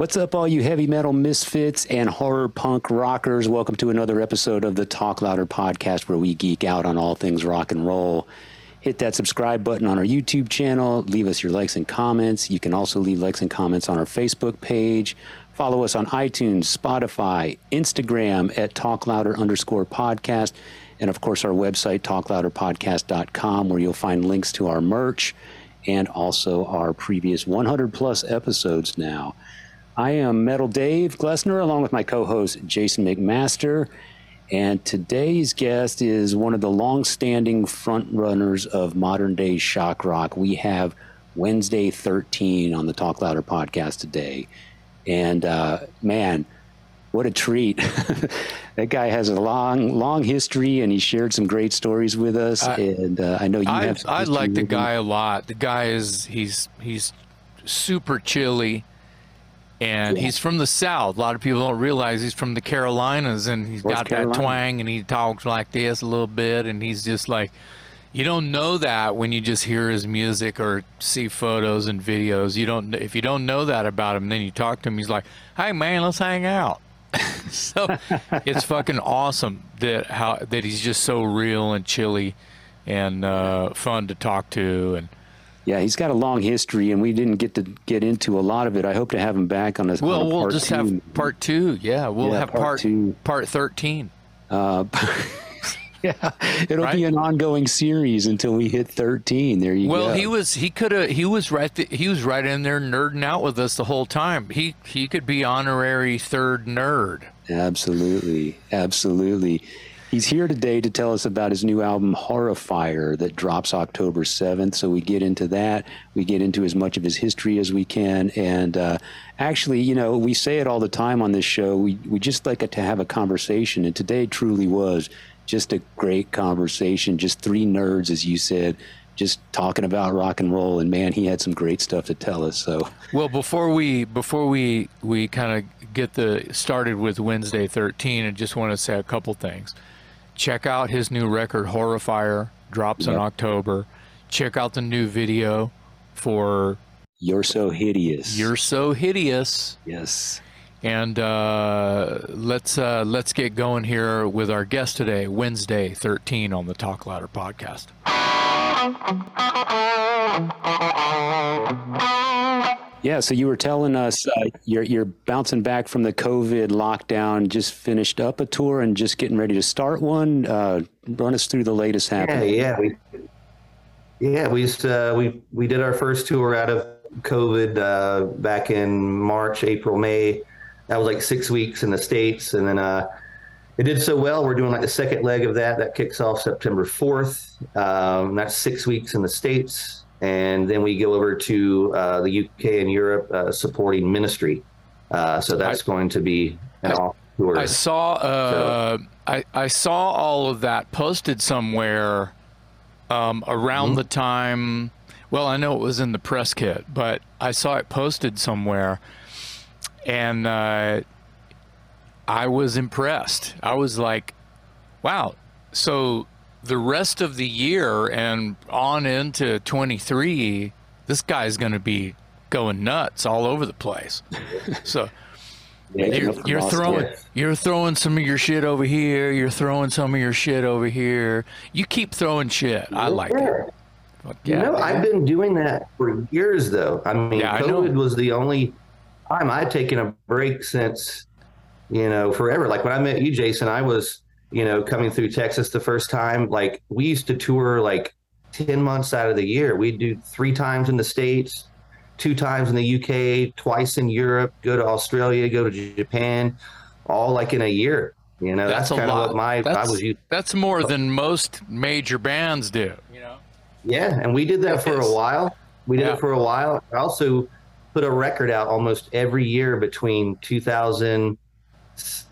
What's up, all you heavy metal misfits and horror punk rockers? Welcome to another episode of the Talk Louder podcast where we geek out on all things rock and roll. Hit that subscribe button on our YouTube channel. Leave us your likes and comments. You can also leave likes and comments on our Facebook page. Follow us on iTunes, Spotify, Instagram at Talk Louder underscore podcast. And of course, our website, talklouderpodcast.com, where you'll find links to our merch and also our previous 100 plus episodes now. I am Metal Dave Glessner, along with my co host Jason McMaster. And today's guest is one of the long standing frontrunners of modern day shock rock. We have Wednesday 13 on the Talk Louder podcast today. And uh, man, what a treat. that guy has a long, long history and he shared some great stories with us. I, and uh, I know you I, have. I like the guy him. a lot. The guy is, he's, he's super chilly and yeah. he's from the South. A lot of people don't realize he's from the Carolinas, and he's North got Carolina. that twang, and he talks like this a little bit, and he's just like, you don't know that when you just hear his music or see photos and videos. You don't if you don't know that about him, then you talk to him. He's like, hey man, let's hang out. so it's fucking awesome that how that he's just so real and chilly and uh, fun to talk to and yeah, he's got a long history, and we didn't get to get into a lot of it. I hope to have him back on this. Well, we'll just two. have part two. Yeah, we'll yeah, have part, part two, part thirteen. Uh, yeah, it'll right? be an ongoing series until we hit thirteen. There you well, go. Well, he was he could have he was right th- he was right in there nerding out with us the whole time. He he could be honorary third nerd. Absolutely, absolutely. He's here today to tell us about his new album, Horrifier, that drops October 7th. So we get into that. We get into as much of his history as we can. And uh, actually, you know, we say it all the time on this show. We, we just like to have a conversation. And today truly was just a great conversation. Just three nerds, as you said, just talking about rock and roll and man he had some great stuff to tell us so well before we before we we kind of get the started with wednesday 13 i just want to say a couple things check out his new record horrifier drops yep. in october. Check out the new video for you're so hideous. You're so hideous. Yes. And uh, let's uh, let's get going here with our guest today wednesday 13 on the talk louder podcast yeah, so you were telling us uh, you're you're bouncing back from the COVID lockdown, just finished up a tour and just getting ready to start one. Uh, run us through the latest happening. Yeah, yeah, we, yeah, we just, uh, we we did our first tour out of COVID uh, back in March, April, May. That was like six weeks in the states, and then uh, it did so well. We're doing like the second leg of that. That kicks off September 4th. Um, that's six weeks in the States. And then we go over to uh, the UK and Europe uh, supporting ministry. Uh, so that's I, going to be an off tour. I saw, uh, so, I, I saw all of that posted somewhere um, around mm-hmm. the time. Well, I know it was in the press kit, but I saw it posted somewhere. And uh, I was impressed. I was like, wow. So the rest of the year and on into 23, this guy's going to be going nuts all over the place. so yeah, you're, you're throwing you're throwing some of your shit over here. You're throwing some of your shit over here. You keep throwing shit. I like it. yeah, you know. I've been doing that for years, though. I mean, yeah, COVID I was the only time I'd taken a break since you know, forever. Like when I met you, Jason, I was, you know, coming through Texas the first time. Like we used to tour like 10 months out of the year. We'd do three times in the States, two times in the UK, twice in Europe, go to Australia, go to Japan, all like in a year. You know, that's, that's kind of what my that's, I was used. That's more than most major bands do. You know. Yeah, and we did that for a while. We did yeah. it for a while. I also put a record out almost every year between 2000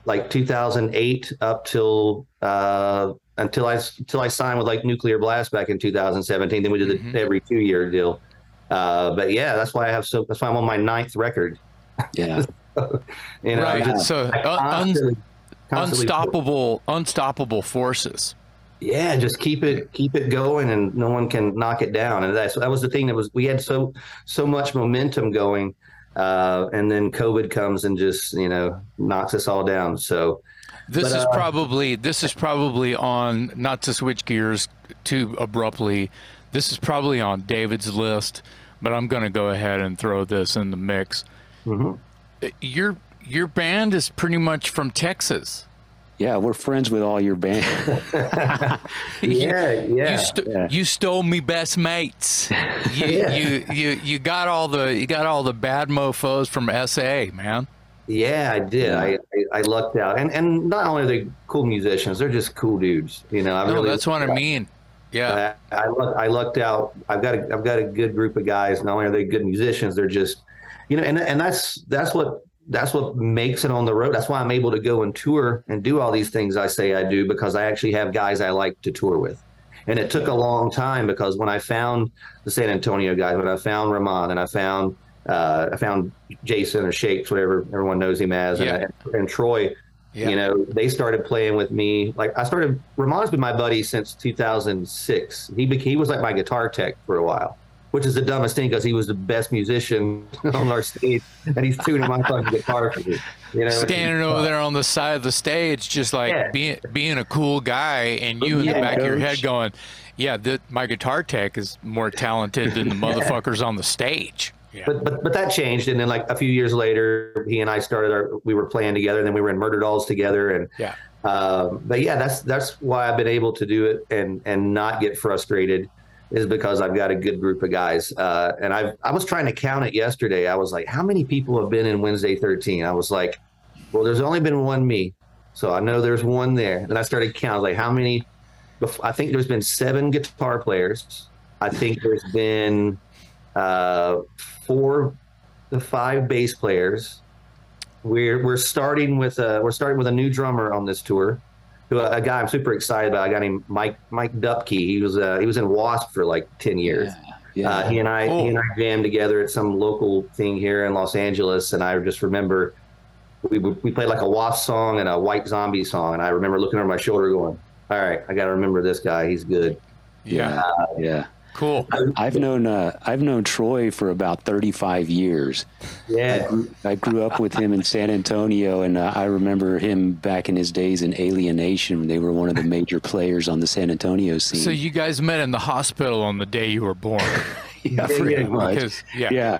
like 2008 up till uh, until I until I signed with like Nuclear Blast back in 2017. Then we did mm-hmm. the every two year deal. Uh, but yeah, that's why I have so. That's why I'm on my ninth record. Yeah. you know, right. Just, so constantly, un- constantly unstoppable, unstoppable forces. Yeah, just keep it keep it going, and no one can knock it down. And that's that was the thing that was we had so so much momentum going uh, and then COVID comes and just you know knocks us all down. So this but, is uh, probably this is probably on not to switch gears too abruptly. This is probably on David's list, but I'm going to go ahead and throw this in the mix. Mm-hmm. Your your band is pretty much from Texas. Yeah, we're friends with all your band. yeah, yeah, you, st- yeah. you stole me best mates. You, yeah. you you you got all the you got all the bad mofo's from SA, man. Yeah, I did. I, I, I lucked out, and and not only are they cool musicians, they're just cool dudes. You know, I no, really that's what I mean. Yeah, I, I, I lucked out. I've got a I've got a good group of guys. Not only are they good musicians, they're just, you know, and and that's that's what that's what makes it on the road. That's why I'm able to go and tour and do all these things I say I do because I actually have guys I like to tour with. And it took a long time because when I found the San Antonio guys, when I found Ramon and I found uh, I found Jason or Shakes, whatever everyone knows him as, yeah. and, and, Troy, yeah. you know, they started playing with me. Like I started, Ramon's been my buddy since 2006. He became, he was like my guitar tech for a while which is the dumbest thing because he was the best musician on our stage, and he's tuning my fucking guitar for me. You know, standing over there on the side of the stage, just like yeah. being being a cool guy, and you in yeah, the back coach. of your head going, "Yeah, the, my guitar tech is more talented than the motherfuckers on the stage." Yeah. But, but but that changed, and then like a few years later, he and I started our. We were playing together, and then we were in Murderdolls together, and yeah. Um, but yeah, that's that's why I've been able to do it and and not get frustrated is because I've got a good group of guys. Uh, and I I was trying to count it yesterday. I was like, how many people have been in Wednesday 13? I was like, well, there's only been one me. So I know there's one there. And I started counting like how many I think there's been seven guitar players. I think there's been uh, four to five bass players. We're we're starting with a we're starting with a new drummer on this tour who a guy I'm super excited about. A guy named Mike Mike Dupke. He was uh, he was in Wasp for like ten years. Yeah, yeah. Uh, he and I he and I jammed together at some local thing here in Los Angeles, and I just remember we we played like a Wasp song and a White Zombie song, and I remember looking over my shoulder, going, "All right, I got to remember this guy. He's good." Yeah, uh, yeah. Cool. I've known uh, I've known Troy for about 35 years. Yeah. I grew, I grew up with him in San Antonio, and uh, I remember him back in his days in Alienation. When they were one of the major players on the San Antonio scene. So you guys met in the hospital on the day you were born. yeah, pretty much. Because, yeah. yeah.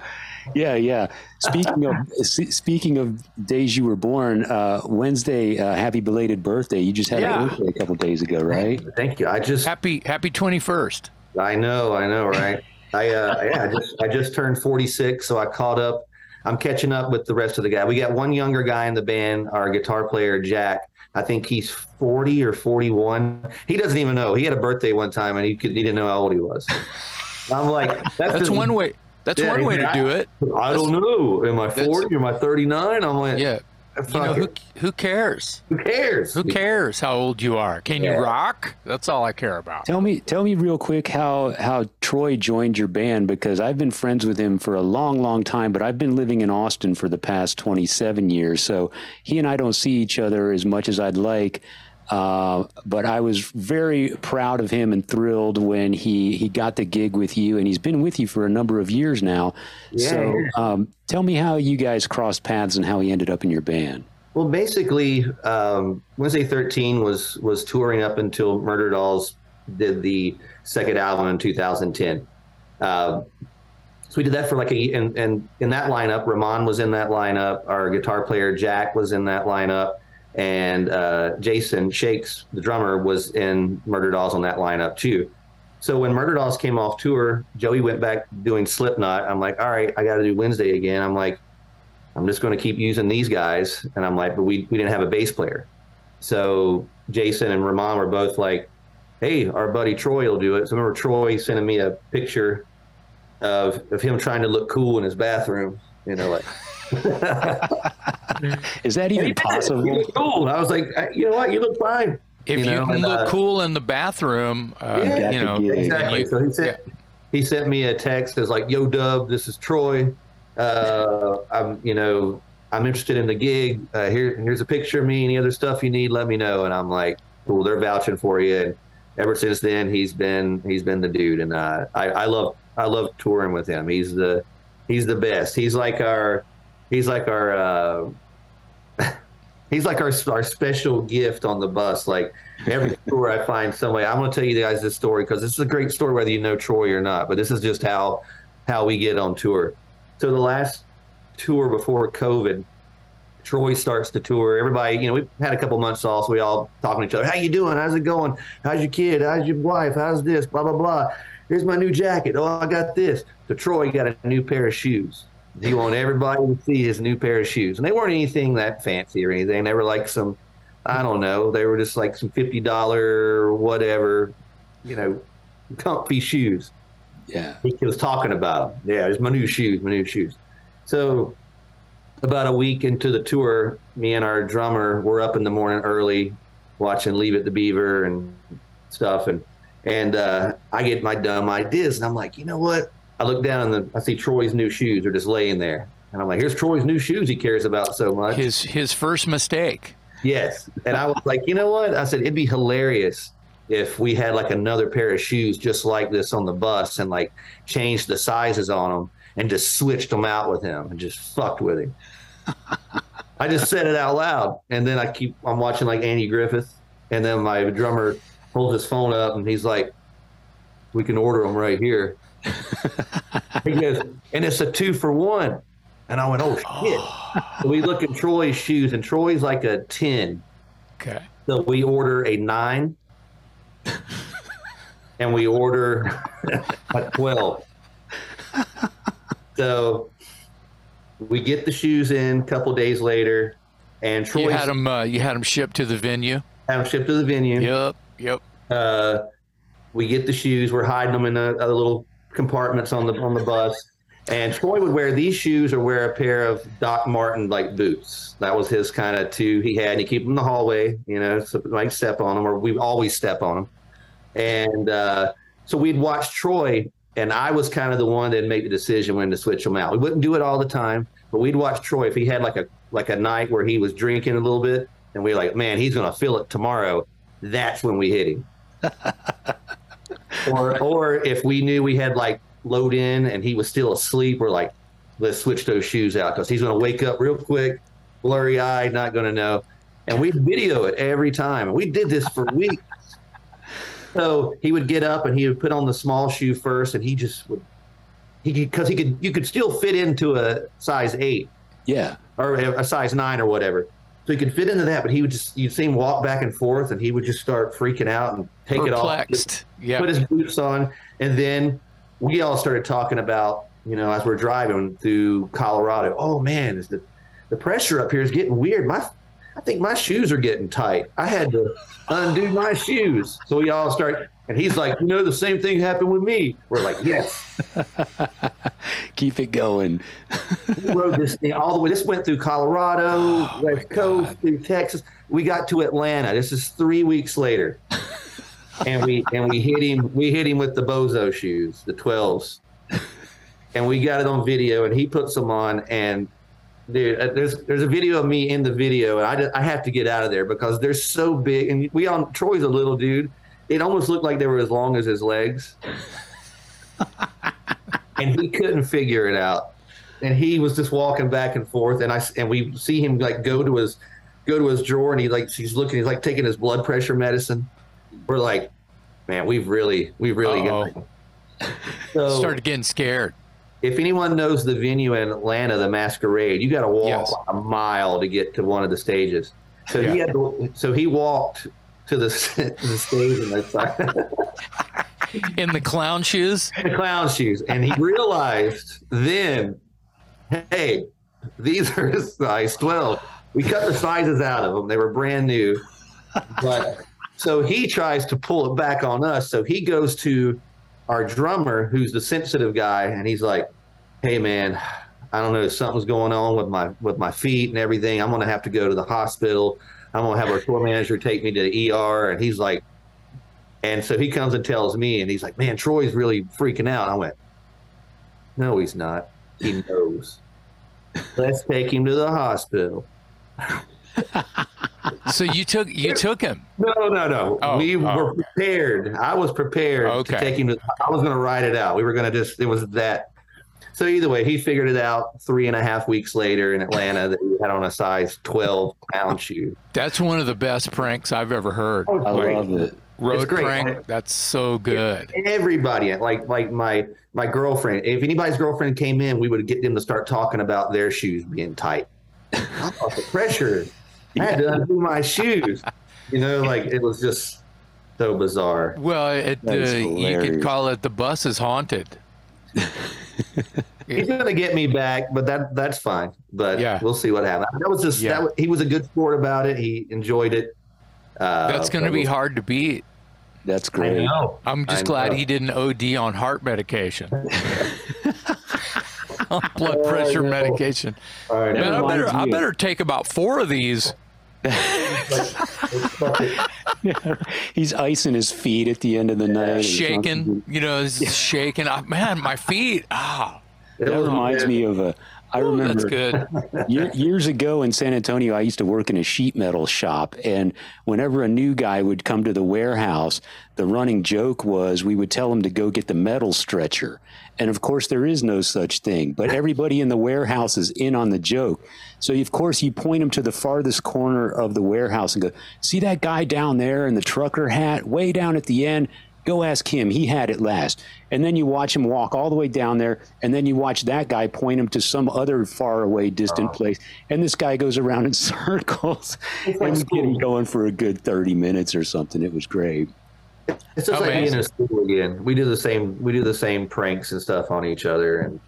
Yeah, yeah. Speaking of speaking of days you were born, uh, Wednesday, uh, happy belated birthday! You just had yeah. a birthday a couple days ago, right? Thank you. I just happy happy twenty first. I know, I know, right? I uh, yeah, I just I just turned 46, so I caught up. I'm catching up with the rest of the guy. We got one younger guy in the band, our guitar player Jack. I think he's 40 or 41. He doesn't even know. He had a birthday one time and he could, he didn't know how old he was. I'm like, that's, that's one way. That's yeah, one way to do it. I don't know. Am I 40? Am I 39? I'm like, yeah you know, who, who cares? Who cares? Who cares how old you are? Can yeah. you rock? That's all I care about. Tell me, tell me real quick how how Troy joined your band because I've been friends with him for a long, long time, but I've been living in Austin for the past twenty seven years, so he and I don't see each other as much as I'd like. Uh, but I was very proud of him and thrilled when he, he got the gig with you, and he's been with you for a number of years now. Yeah. So um, tell me how you guys crossed paths and how he ended up in your band. Well, basically, um, Wednesday 13 was was touring up until Murderdolls did the second album in 2010. Uh, so we did that for like a and and in that lineup, Ramon was in that lineup. Our guitar player Jack was in that lineup and uh, Jason Shakes, the drummer, was in Murderdolls on that lineup too. So when Murderdolls came off tour, Joey went back doing Slipknot. I'm like, all right, I got to do Wednesday again. I'm like, I'm just going to keep using these guys, and I'm like, but we we didn't have a bass player, so Jason and Ramon were both like, hey, our buddy Troy will do it. So I remember Troy sending me a picture of of him trying to look cool in his bathroom, you know, like. Is that even possible? You look cool. I was like, you know what? You look fine. If you, know? you can look uh, cool in the bathroom, uh, yeah, you know, exactly. You, so he sent, yeah. he sent me a text that's like, "Yo, Dub, this is Troy. Uh, I'm, you know, I'm interested in the gig. Uh, here, here's a picture of me. Any other stuff you need, let me know." And I'm like, "Cool, they're vouching for you." And ever since then, he's been he's been the dude, and uh, I, I love I love touring with him. He's the He's the best. He's like our, he's like our, uh, he's like our our special gift on the bus. Like every tour, I find somebody. I'm going to tell you guys this story because this is a great story, whether you know Troy or not. But this is just how how we get on tour. So the last tour before COVID, Troy starts the tour. Everybody, you know, we've had a couple months off, so we all talking to each other. How you doing? How's it going? How's your kid? How's your wife? How's this? Blah blah blah. Here's my new jacket. Oh, I got this. So Troy got a new pair of shoes. He wanted everybody to see his new pair of shoes, and they weren't anything that fancy or anything. They were like some, I don't know, they were just like some fifty dollar whatever, you know, comfy shoes. Yeah, he was talking about them. Yeah, it's my new shoes, my new shoes. So about a week into the tour, me and our drummer were up in the morning early, watching Leave It to Beaver and stuff, and and uh, I get my dumb ideas, and I'm like, you know what? I look down and I see Troy's new shoes are just laying there, and I'm like, here's Troy's new shoes he cares about so much. His his first mistake. Yes, and I was like, you know what? I said it'd be hilarious if we had like another pair of shoes just like this on the bus and like changed the sizes on them and just switched them out with him and just fucked with him. I just said it out loud, and then I keep I'm watching like Andy Griffith, and then my drummer holds his phone up and he's like, "We can order them right here." he goes, and it's a two for one. And I went, "Oh shit!" so we look at Troy's shoes, and Troy's like a ten. Okay. So we order a nine, and we order a twelve. So we get the shoes in a couple days later, and Troy you had them. Uh, you had them shipped to the venue. Had them shipped to the venue. Yep. Yep. Uh, we get the shoes. We're hiding them in a, a little compartments on the on the bus. And Troy would wear these shoes or wear a pair of Doc Marten like boots. That was his kind of two he had. And he keep them in the hallway, you know, so might step on them, or we always step on them. And uh, so we'd watch Troy and I was kind of the one that made the decision when to switch him out. We wouldn't do it all the time, but we'd watch Troy if he had like a like a night where he was drinking a little bit, and we are like, man, he's gonna feel it tomorrow. That's when we hit him. or or if we knew we had like load in and he was still asleep, we're like, let's switch those shoes out because he's gonna wake up real quick, blurry eyed, not gonna know. And we video it every time. And we did this for weeks. So he would get up and he would put on the small shoe first, and he just would he because he could you could still fit into a size eight, yeah, or a size nine or whatever. So he could fit into that, but he would just you'd see him walk back and forth, and he would just start freaking out and take Perplexed. it off, yeah, put his boots on, and then we all started talking about you know as we're driving through Colorado. Oh man, is the the pressure up here is getting weird. My I think my shoes are getting tight. I had to undo my shoes. So we all start, and he's like, you know, the same thing happened with me. We're like, yes. Keep it going. we rode this thing all the way. This went through Colorado, oh, West Coast, God. through Texas. We got to Atlanta. This is three weeks later. and we and we hit him we hit him with the bozo shoes, the twelves. And we got it on video and he puts them on and dude uh, there's there's a video of me in the video and I, just, I have to get out of there because they're so big and we on troy's a little dude it almost looked like they were as long as his legs and he couldn't figure it out and he was just walking back and forth and i and we see him like go to his go to his drawer and he like he's looking he's like taking his blood pressure medicine we're like man we've really we've really got so, started getting scared if anyone knows the venue in Atlanta, the Masquerade, you got to walk yes. a mile to get to one of the stages. So yeah. he had to, so he walked to the, to the stage and in the clown shoes. In the clown shoes, and he realized then, hey, these are size twelve. We cut the sizes out of them; they were brand new. But so he tries to pull it back on us. So he goes to our drummer, who's the sensitive guy, and he's like, "Hey, man, I don't know, something's going on with my with my feet and everything. I'm gonna have to go to the hospital. I'm gonna have our tour manager take me to the ER." And he's like, and so he comes and tells me, and he's like, "Man, Troy's really freaking out." I went, "No, he's not. He knows. Let's take him to the hospital." so you took you took him? No, no, no. Oh, we oh. were prepared. I was prepared okay. to take him. To, I was going to ride it out. We were going to just. It was that. So either way, he figured it out three and a half weeks later in Atlanta that he had on a size 12 pound shoe. That's one of the best pranks I've ever heard. Oh, I like, love it. Road prank. That's so good. Everybody, like like my my girlfriend. If anybody's girlfriend came in, we would get them to start talking about their shoes being tight. the pressure. I had to undo my shoes. You know, like it was just so bizarre. Well, it, uh, you could call it the bus is haunted. He's gonna get me back, but that that's fine. But yeah. we'll see what happens. That was just yeah. that. He was a good sport about it. He enjoyed it. Uh, that's gonna be hard to beat. That's great. I'm just glad he didn't OD on heart medication. blood pressure medication. Man, I better I better take about four of these. He's icing his feet at the end of the night. Shaking, you know, he's shaking. man, my feet. Ah. That reminds me of a I remember that's good. year, years ago in San Antonio, I used to work in a sheet metal shop, and whenever a new guy would come to the warehouse, the running joke was we would tell him to go get the metal stretcher, and of course there is no such thing. But everybody in the warehouse is in on the joke, so of course you point him to the farthest corner of the warehouse and go, "See that guy down there in the trucker hat, way down at the end." Go ask him. He had it last. And then you watch him walk all the way down there, and then you watch that guy point him to some other far away, distant oh. place. And this guy goes around in circles, and we get him going for a good thirty minutes or something. It was great. It's just like being in school again. We do the same. We do the same pranks and stuff on each other, and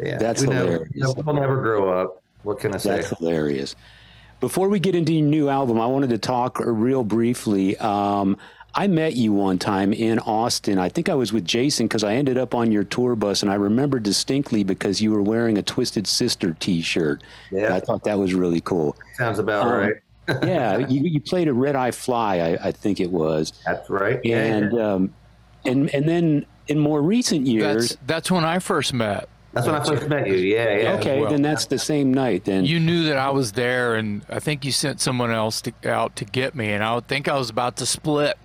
yeah, that's we hilarious. Never, we'll never grow up. What can I say? That's hilarious. Before we get into your new album, I wanted to talk real briefly. Um, I met you one time in Austin. I think I was with Jason because I ended up on your tour bus, and I remember distinctly because you were wearing a Twisted Sister T-shirt. Yeah, I thought that was really cool. Sounds about um, right. yeah, you, you played a Red Eyed Fly, I, I think it was. That's right. And yeah. um, and and then in more recent years, that's, that's when I first met. That's when I first met you. Yeah, yeah. Okay, well, then that's the same night. Then you knew that I was there, and I think you sent someone else to, out to get me, and I would think I was about to split.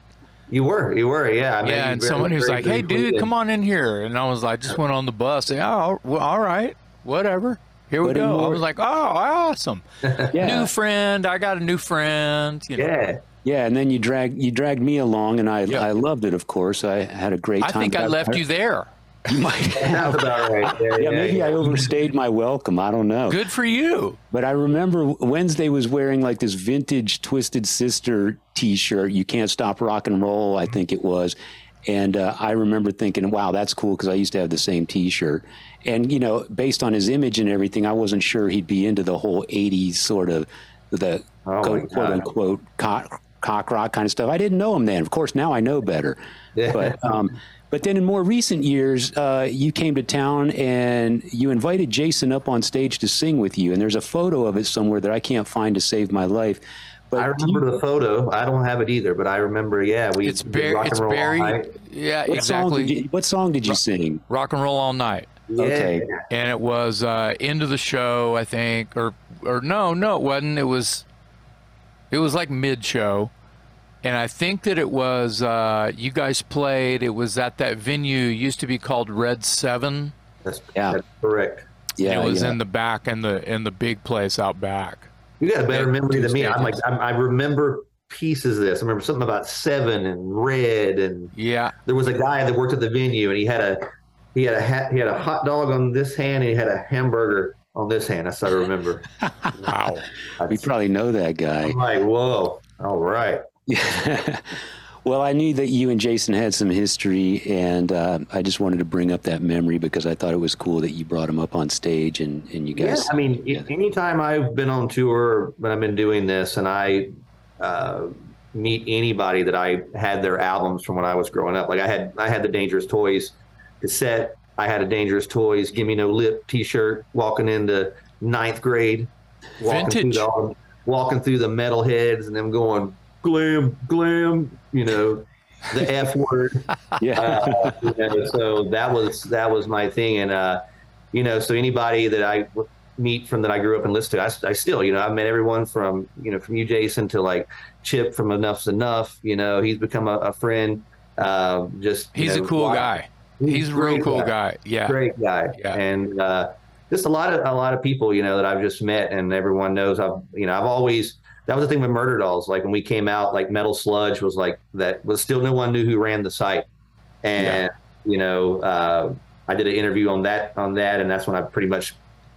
You were, you were, yeah. I mean, yeah, and someone who's like, "Hey, dude, come on in here," and I was like, "Just went on the bus." Yeah, oh, well, all right, whatever. Here we but go. I was like, "Oh, awesome, yeah. new friend. I got a new friend." You know. Yeah. Yeah, and then you drag you dragged me along, and I yep. I loved it. Of course, I had a great time. I think I left you there. You might have about right. There, yeah, yeah, maybe yeah. I overstayed my welcome. I don't know. Good for you. But I remember Wednesday was wearing like this vintage Twisted Sister T-shirt. You can't stop rock and roll. I think it was. And uh, I remember thinking, wow, that's cool because I used to have the same t shirt. And, you know, based on his image and everything, I wasn't sure he'd be into the whole 80s sort of the oh quote, quote unquote cock, cock rock kind of stuff. I didn't know him then. Of course, now I know better. Yeah. But, um, but then in more recent years, uh, you came to town and you invited Jason up on stage to sing with you. And there's a photo of it somewhere that I can't find to save my life. But I remember you, the photo. I don't have it either, but I remember. Yeah, we. It's very. It's very. Yeah, what exactly. Song you, what song did you sing? Rock and roll all night. Yeah. Okay. And it was uh, end of the show, I think, or or no, no, it wasn't. It was. It was like mid show, and I think that it was uh, you guys played. It was at that venue used to be called Red Seven. That's, yeah. That's correct. Yeah, and it was yeah. in the back in the in the big place out back. You got a better memory than me. I'm like I'm, i remember pieces of this. I remember something about seven and red and yeah. There was a guy that worked at the venue and he had a he had a hat, he had a hot dog on this hand and he had a hamburger on this hand. That's what I remember. wow, we probably know that guy. I'm like, whoa, all right. well, I knew that you and Jason had some history, and uh, I just wanted to bring up that memory because I thought it was cool that you brought him up on stage and, and you guys. Yeah, I mean, together. anytime I've been on tour, when I've been doing this, and I uh, meet anybody that I had their albums from when I was growing up, like I had I had the Dangerous Toys cassette. I had a Dangerous Toys "Give Me No Lip" T-shirt. Walking into ninth grade, walking Vintage. through the walking through the metalheads and them going glam, glam, you know, the F word. yeah. Uh, you know, so that was that was my thing, and uh, you know, so anybody that I meet from that I grew up and listen to, I, I still, you know, I've met everyone from you know from you, Jason, to like Chip from Enuff Z'Nuff. You know, he's become a, a friend. Uh, just he's know, a cool guy. he's a real cool guy. guy. Yeah, great guy. Yeah. And uh, just a lot of a lot of people, you know, that I've just met, and everyone knows I've, you know, I've always that was the thing with Murderdolls. Like when we came out, like Metal Sludge was like that was still no one knew who ran the site, and yeah. you know, uh, I did an interview on that on that, and that's when I pretty much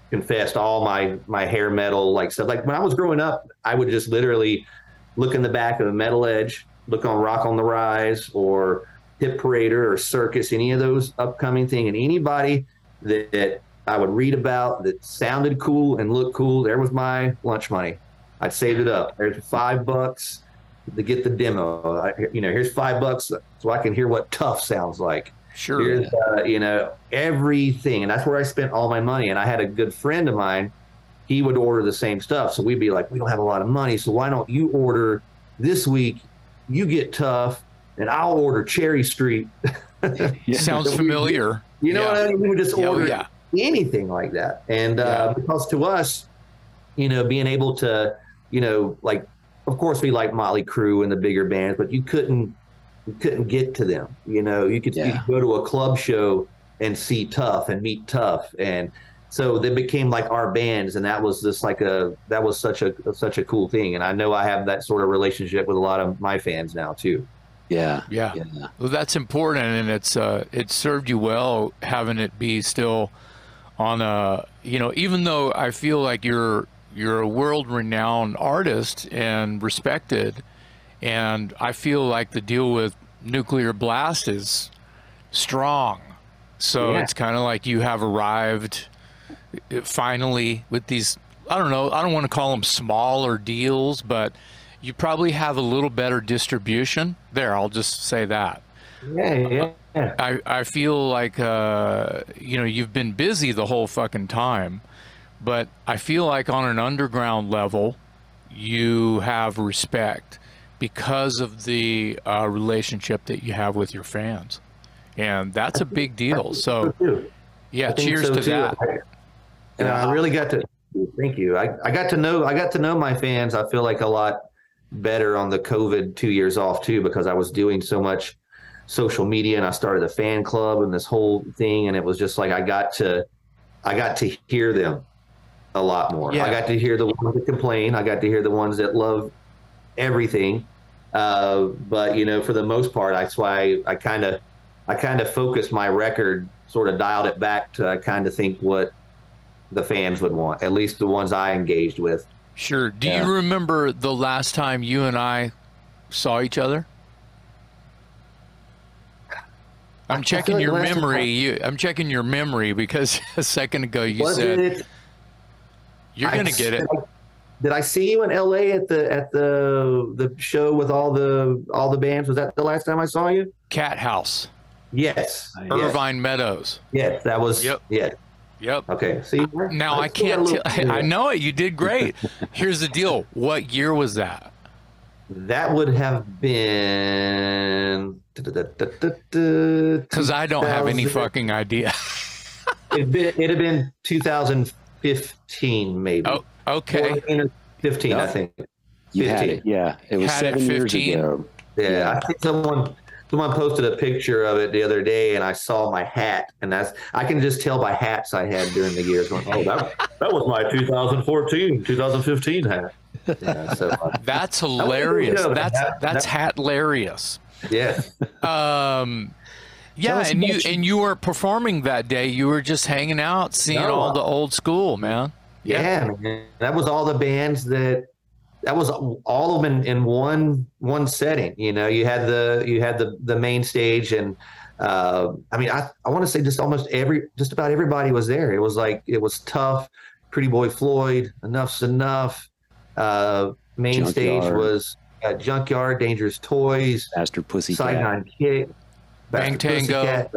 confessed all my my hair metal like stuff. Like when I was growing up, I would just literally look in the back of a Metal Edge, look on Rock on the Rise or Hit Parader or Circus, any of those upcoming thing, and anybody that, that I would read about that sounded cool and looked cool, there was my lunch money. I'd saved it up. There's five bucks to get the demo. I, you know, here's five bucks so I can hear what Tuff sounds like. Sure. Here's, uh, you know, everything. And that's where I spent all my money. And I had a good friend of mine, he would order the same stuff. So we'd be like, we don't have a lot of money. So why don't you order this week? You get Tuff and I'll order Cherry Street. Sounds so familiar. We, you know yeah. what I mean? We would just order yeah, yeah. anything like that. And uh, because to us, you know, being able to, you know, like, of course, we like Motley Crue and the bigger bands, but you couldn't you couldn't get to them. You know, you could, yeah. you could go to a club show and see Tuff and meet Tuff, and so they became like our bands, and that was just like a that was such a such a cool thing. And I know I have that sort of relationship with a lot of my fans now too. Yeah, yeah. yeah. Well, that's important, and it's uh, it served you well having it be still on a you know even though I feel like you're you're a world renowned artist and respected and I feel like the deal with nuclear blast is strong. So yeah. it's kind of like you have arrived uh, finally with these. I don't know. I don't want to call them smaller deals, but you probably have a little better distribution. There, I'll just say that. Yeah, yeah. I, I feel like uh, you know you've been busy the whole fucking time, but I feel like on an underground level, you have respect because of the uh, relationship that you have with your fans, and that's a big deal. So, yeah, cheers so to too. that. And I really got to thank you. I, I got to know I got to know my fans. I feel like a lot better on the COVID two years off too because I was doing so much social media and I started a fan club and this whole thing and it was just like I got to I got to hear them a lot more. Yeah. I got to hear the ones that complain. I got to hear the ones that love everything. Uh, but you know, for the most part, that's why I kind of, I kind of focused my record, sort of dialed it back to I kind of think what the fans would want, at least the ones I engaged with. Sure. Do yeah. you remember the last time you and I saw each other? I'm checking your memory. You, I'm checking your memory because a second ago you was said it, you're going to get it. Did I see you in LA at the at the the show with all the all the bands? Was that the last time I saw you? Cathouse. Yes. Irvine yes. Meadows. Yes, that was. Yep. Yeah. Yep. Okay. See. Now I, I can't. T- I know it. You did great. Here's the deal. What year was that? That would have been. Because I don't have any fucking idea. it'd, been, it'd have been 2015, maybe. Oh, Okay. 15, no. I think. 15. It, yeah. It was had seven it years ago. Yeah, yeah, I think someone someone posted a picture of it the other day, and I saw my hat, and that's I can just tell by hats I had during the years. Going, oh, that, that was my 2014, 2015 hat. Yeah, so, uh, that's hilarious. That's that, that's hat hilarious. Yeah. Um. Yeah, and you and you weren't performing that day. You were just hanging out, seeing no, all the old school, man. Yeah, man. that was all the bands that that was all of them in, in one one setting. You know, you had the you had the the main stage, and uh, I mean, I I want to say just almost every just about everybody was there. It was like it was Tuff. Pretty Boy Floyd, Enuff Z'Nuff. Uh, main Junkyard. stage was uh, Junkyard, Dangerous Toys, Faster Pussycat, Saigon Kick, Bang Tango,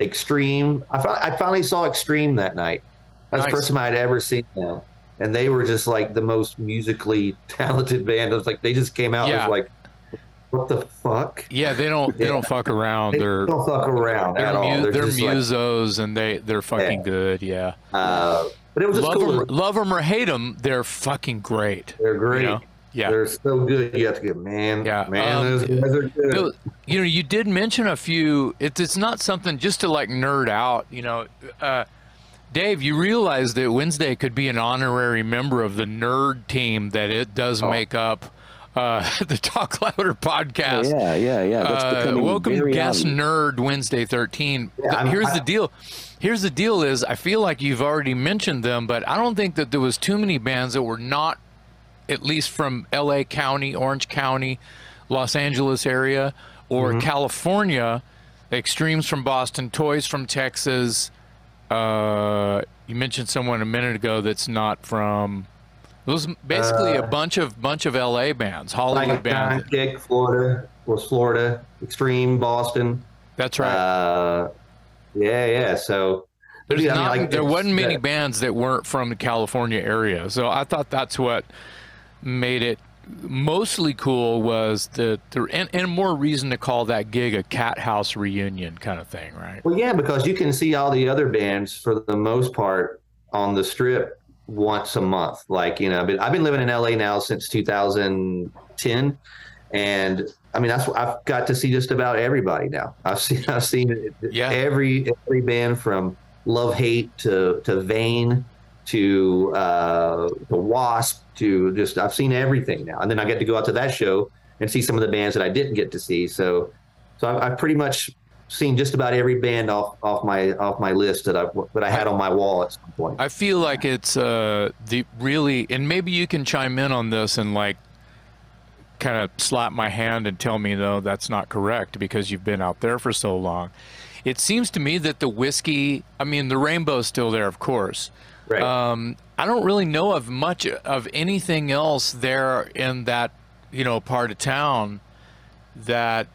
Extreme. I, I finally saw Extreme that night. That's nice. the first time I'd ever seen them. And they were just like the most musically talented band. It was like they just came out yeah. like what the fuck? Yeah, they don't they don't fuck around. They they're don't fuck around they're at mu- all. They're, they're musos like, and they they're fucking yeah. good. Yeah. Uh, but it was love cool. them, love them or hate them, they're fucking great. They're great. You know? Yeah, they're so good. You have to get man. Yeah, man, um, those guys are good. You know, you did mention a few. It's it's not something just to like nerd out. You know, uh, Dave, you realize that Wednesday could be an honorary member of the nerd team that it does oh. make up. Uh, the Talk Louder podcast. Yeah, yeah, yeah. Uh, welcome guest nerd Wednesday 13. Yeah, Here's I, the deal. Here's the deal is I feel like you've already mentioned them, but I don't think that there was too many bands that were not at least from LA County, Orange County, Los Angeles area, or mm-hmm. California, Extremes from Boston, Toys from Texas. Uh, you mentioned someone a minute ago that's not from. It was basically uh, a bunch of bunch of LA bands, Hollywood like bands. Kick, Florida was Florida, Extreme, Boston. That's right. Uh, yeah, yeah. So there's I mean, like, there wasn't many bands that weren't from the California area. So I thought that's what made it mostly cool was the, the and, and more reason to call that gig a Cathouse reunion kind of thing right? Well yeah because you can see all the other bands for the most part on the strip once a month. Like you know i've been living in la now since 2010 and i mean that's i've got to see just about everybody now. I've seen i've seen yeah. every every band from love hate to to vain to uh, to Wasp to just I've seen everything now, and then I get to go out to that show and see some of the bands that I didn't get to see. So so I've, I've pretty much seen just about every band off off my off my list that I that I had on my wall at some point. I feel like it's uh the really and maybe you can chime in on this and like kind of slap my hand and tell me though that's not correct because you've been out there for so long. It seems to me that the whiskey, I mean the rainbow's still there of course, Right. Um, I don't really know of much of anything else there in that you know part of town that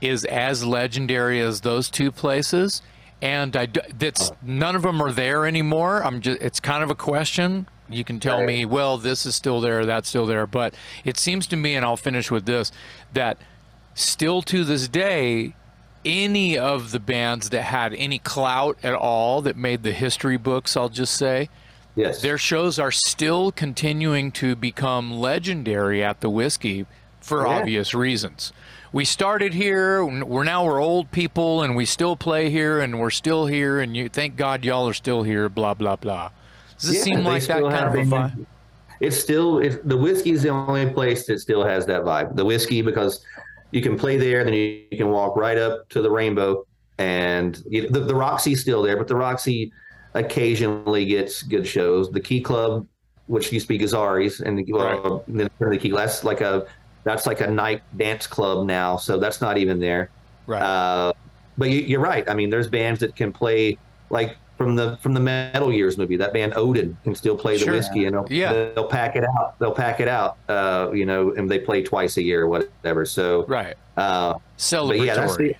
is as legendary as those two places. And I that's none of them are there anymore. I'm just it's kind of a question. You can tell right. me, well, this is still there, that's still there, but it seems to me, and I'll finish with this, that still to this day, any of the bands that had any clout at all that made the history books, I'll just say. Yes. Their shows are still continuing to become legendary at the whiskey for oh, yeah. obvious reasons. We started here, we're now we're old people and we still play here and we're still here and you thank God y'all are still here, blah blah blah. Does it yeah, seem like that kind of a vibe? It's still it's, the whiskey is the only place that still has that vibe. The whiskey because you can play there, then you, you can walk right up to the Rainbow, and you, the, the Roxy's still there, but the Roxy occasionally gets good shows. The Key Club, which used to be Gazzarri's, and the, uh, then the Key, that's like a that's like a night dance club now, so that's not even there. Right. Uh, but you, are right. I mean, there's bands that can play like from the from the Metal Years movie. That band Odin can still play the sure. whiskey, and they'll, yeah. they'll pack it out. They'll pack it out. Uh, you know, and they play twice a year or whatever. So right, uh, celebratory. Yeah that's, the,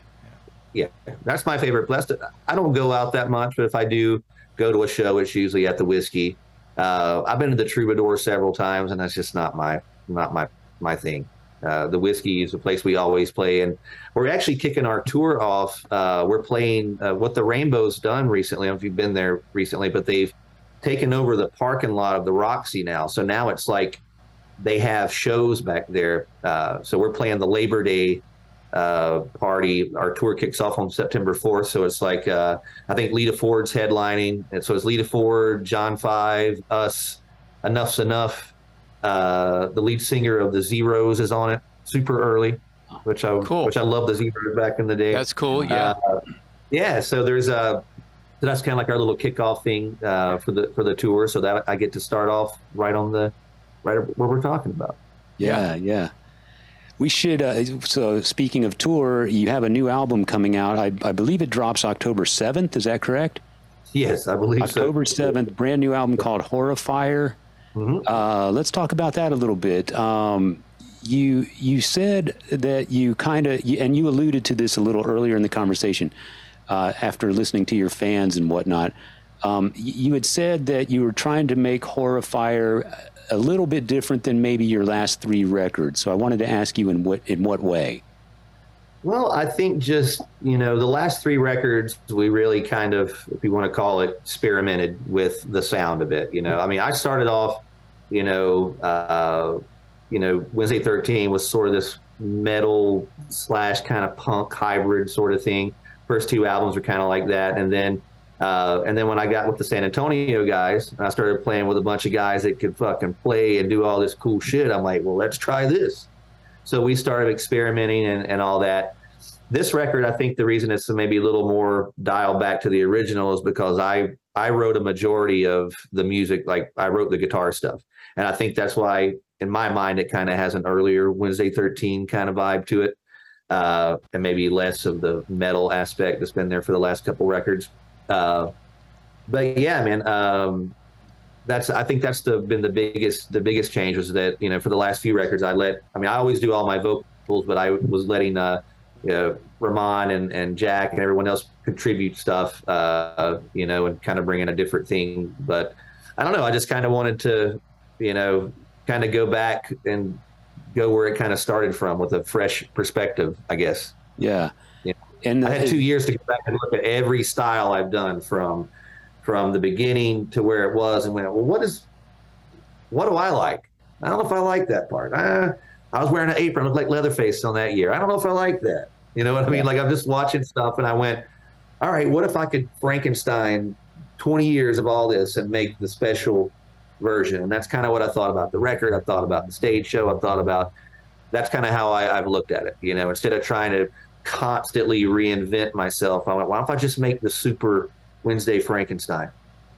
yeah, that's my favorite. That's I don't go out that much, but if I do go to a show, it's usually at the whiskey. Uh, I've been to the Troubadour several times, and that's just not my not my my thing. Uh, the whiskey is a place we always play, and we're actually kicking our tour off. Uh, we're playing uh, what the Rainbow's done recently. I don't know if you've been there recently, but they've taken over the parking lot of the Roxy now. So now it's like they have shows back there. Uh, so we're playing the Labor Day uh, party. Our tour kicks off on September 4th. So it's like I think Lita Ford's headlining, and so it's Lita Ford, John Five, us, Enuff Z'Nuff. Uh, the lead singer of the Zeros is on it super early, which I cool. which I love the Zeros back in the day. That's cool. Yeah. Uh, yeah. So there's a that's kind of like our little kickoff thing uh, for the for the tour. So that I get to start off right on the right where we're talking about. Yeah, yeah. yeah. We should. Uh, so speaking of tour, you have a new album coming out. I, I believe it drops October seventh. Is that correct? Yes, I believe so. October seventh. Brand new album called Horrifier. Mm-hmm. Uh, let's talk about that a little bit. Um, you you said that you kind of and you alluded to this a little earlier in the conversation uh, after listening to your fans and whatnot. Um, you had said that you were trying to make Horrifier a little bit different than maybe your last three records. So I wanted to ask you in what in what way. Well, I think just you know the last three records we really kind of, if you want to call it, experimented with the sound a bit. You know, I mean, I started off you know, uh, you know, Wednesday 13 was sort of this metal slash kind of punk hybrid sort of thing. First two albums were kind of like that. And then, uh, and then when I got with the San Antonio guys, I started playing with a bunch of guys that could fucking play and do all this cool shit. I'm like, well, let's try this. So we started experimenting and, and all that. This record, I think the reason it's maybe a little more dialed back to the original is because I I wrote a majority of the music, like I wrote the guitar stuff, and I think that's why, in my mind, it kind of has an earlier Wednesday Thirteen kind of vibe to it, uh, and maybe less of the metal aspect that's been there for the last couple records. Uh, but yeah, man, um, that's I think that's the been the biggest the biggest change was that you know for the last few records I let I mean I always do all my vocals but I was letting uh you know, Ramon and, and Jack and everyone else contribute stuff uh you know and kind of bring in a different thing. But I don't know I just kind of wanted to you know kind of go back and go where it kind of started from with a fresh perspective I guess. Yeah. Yeah. And I had two years to go back and look at every style I've done from from the beginning to where it was and went, well, what is, what do I like? I don't know if I like that part. I, I was wearing an apron, looked like Leatherface on that year. I don't know if I like that. You know what I mean? Like I'm just watching stuff and I went, all right, what if I could Frankenstein 20 years of all this and make the special version? And that's kind of what I thought about the record. I thought about the stage show. I thought about, that's kind of how I, I've looked at it. You know, instead of trying to constantly reinvent myself, I went, why don't I just make the super Wednesday Frankenstein,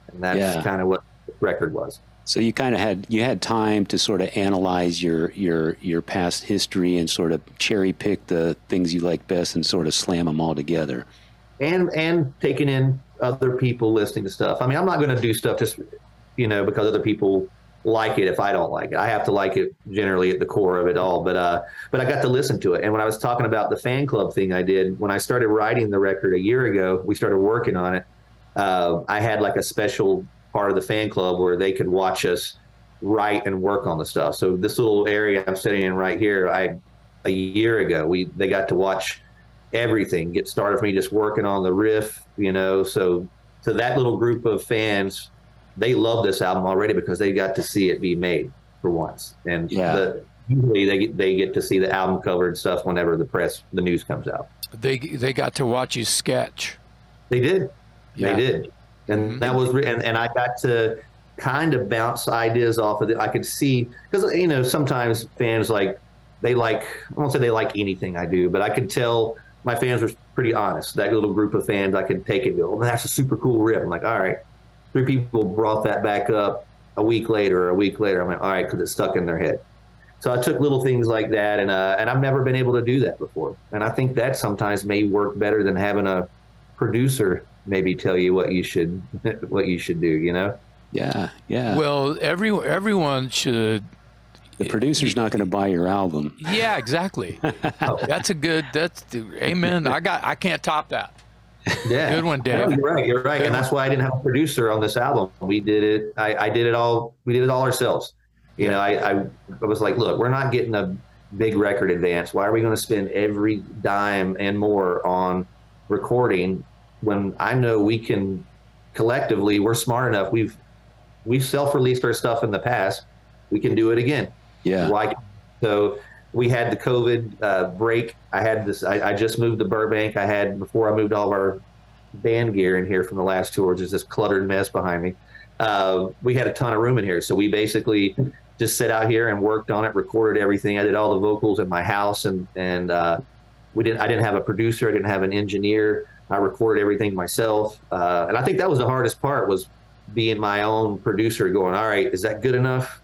and that's yeah. kind of what the record was. So you kind of had you had time to sort of analyze your your your past history and sort of cherry pick the things you like best and sort of slam them all together. And and taking in other people listening to stuff. I mean, I'm not going to do stuff just you know because other people like it if I don't like it. I have to like it generally at the core of it all. But uh, but I got to listen to it. And when I was talking about the fan club thing I did when I started writing the record a year ago, we started working on it uh, I had like a special part of the fan club where they could watch us write and work on the stuff. So this little area I'm sitting in right here, I a year ago we they got to watch everything get started for me just working on the riff, you know. So to that little group of fans, they love this album already because they got to see it be made for once. And yeah. The, usually they they get to see the album cover and stuff whenever the press the news comes out. They they got to watch you sketch. They did. Yeah. They did, and mm-hmm. that was and and I got to kind of bounce ideas off of it. I could see because you know sometimes fans like they like I won't say they like anything I do, but I could tell my fans were pretty honest. That little group of fans, I could take it and go, "Oh, that's a super cool riff." I'm like, "All right." Three people brought that back up a week later, or a week later. I'm like, "All right," because it's stuck in their head. So I took little things like that, and uh, and I've never been able to do that before. And I think that sometimes may work better than having a producer maybe tell you what you should what you should do. You know? Yeah, yeah. Well, every everyone should. The producer's not going to buy your album. Yeah, exactly. oh, that's a good. That's amen. I got. I can't top that. Yeah, good one, Dave. No, you're right. You're right, good and that's why I didn't have a producer on this album. We did it. I, I did it all. We did it all ourselves. You know, I, I, I was like, look, we're not getting a big record advance. Why are we going to spend every dime and more on recording when I know we can collectively, we're smart enough. We've we've self-released our stuff in the past. We can do it again. Yeah. Like so, we had the COVID uh, break. I had this. I, I, just moved to Burbank. I had before I moved all of our band gear in here from the last tour. Just this cluttered mess behind me. Uh, we had a ton of room in here, so we basically just sat out here and worked on it, recorded everything. I did all the vocals in my house, and and uh, we didn't. I didn't have a producer. I didn't have an engineer. I recorded everything myself, uh, and I think that was the hardest part was being my own producer, going, "All right, is that good enough?"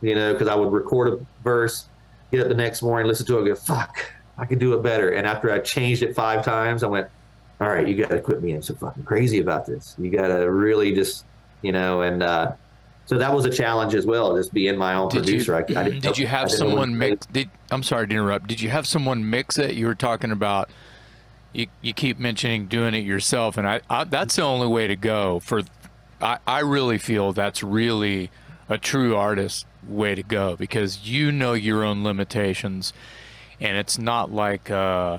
You know, because I would record a verse, get up the next morning, listen to it, go, "Fuck, I could do it better." And after I changed it five times, I went, "All right, you got to quit being so fucking crazy about this. You got to really just, you know." And uh, so that was a challenge as well, just being my own did producer. You, I, I did you have someone mix? Did, I'm sorry to interrupt. Did you have someone mix it? You were talking about you, you keep mentioning doing it yourself, and I, I that's the only way to go. For I, I really feel that's really a true artist way to go because you know your own limitations, and it's not like uh,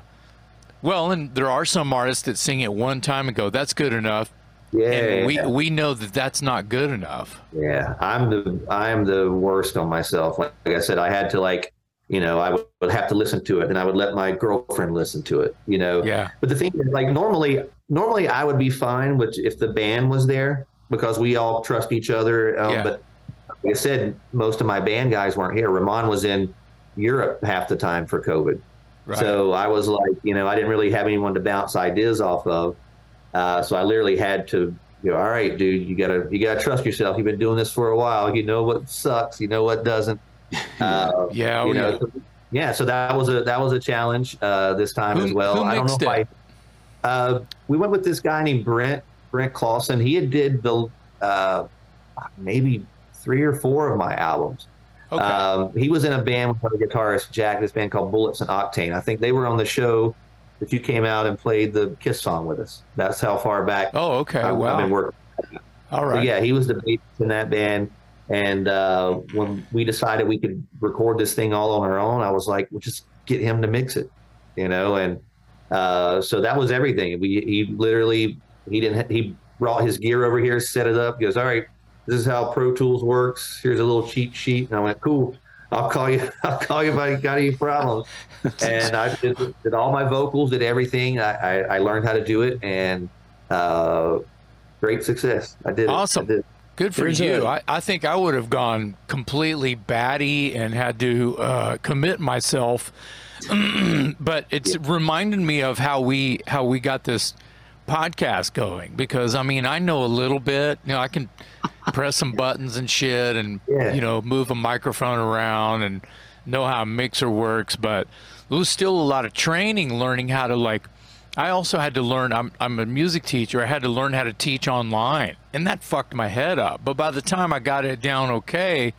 well, and there are some artists that sing it one time and go, "That's good enough." Yeah, and we we know that that's not good enough. Yeah, I'm the I'm the worst on myself. Like, like I said, I had to like you know I would have to listen to it, and I would let my girlfriend listen to it. You know. Yeah. But the thing is, like normally normally I would be fine with if the band was there because we all trust each other. Um, yeah. But like I said, most of my band guys weren't here. Ramon was in Europe half the time for COVID. Right. So I was like, you know, I didn't really have anyone to bounce ideas off of. Uh, so I literally had to, you know, all right, dude, you gotta you gotta trust yourself. You've been doing this for a while. You know what sucks. You know what doesn't. Uh, yeah, you know, yeah. So, yeah. So that was a that was a challenge uh, this time who, as well. I don't know if it? I. Uh, we went with this guy named Brent Brent Clausen. He had did the uh, maybe three or four of my albums. Okay. Um, he was in a band with a guitarist Jack. This band called Bullets and Octane. I think they were on the show that you came out and played the Kiss song with us. That's how far back. Oh, okay. I've, wow. I've been working. All right. Yeah, he was the bassist in that band. And uh, when we decided we could record this thing all on our own, I was like, "We'll just get him to mix it," you know. And uh, so that was everything. We he literally he didn't he brought his gear over here, set it up. He goes, "All right, this is how Pro Tools works. Here's a little cheat sheet." And I went, "Cool." I'll call you. I'll call you if I got any problems. and I did, did, all my vocals, did everything. I, I, I learned how to do it, and uh, great success. I did. It awesome. I did. Good for There's you. A, I, I think I would have gone completely batty and had to uh, commit myself. but it's yeah. reminded me of how we how we got this podcast going because I mean I know a little bit. You know, I can press some buttons and shit, and yeah. you know, move a microphone around and know how a mixer works. But there was still a lot of training, learning how to like. I also had to learn. I'm I'm a music teacher. I had to learn how to teach online, and that fucked my head up. But by the time I got it down okay,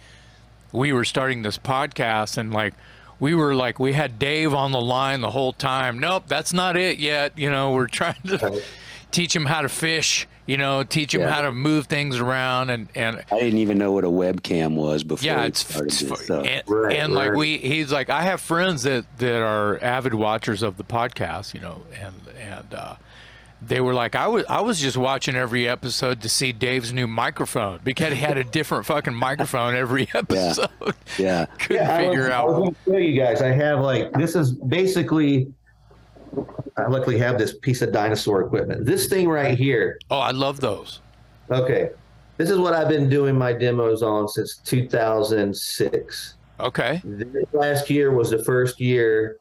we were starting this podcast, and like we were like we had Dave on the line the whole time. Nope, that's not it yet. You know, we're trying to teach him how to fish you know, teach him yeah. how to move things around and and I didn't even know what a webcam was before. Yeah, it's, it's and, right, and right. like we he's like I have friends that that are avid watchers of the podcast, you know, and and uh, they were like I was I was just watching every episode to see Dave's new microphone because he had a different fucking microphone every episode. Yeah, yeah. couldn't yeah, figure I was, out. I was going to show you guys. I have like this is basically I luckily have this piece of dinosaur equipment. This thing right here. Oh, I love those. Okay. This is what I've been doing my demos on since 2006. Okay. This last year was the first year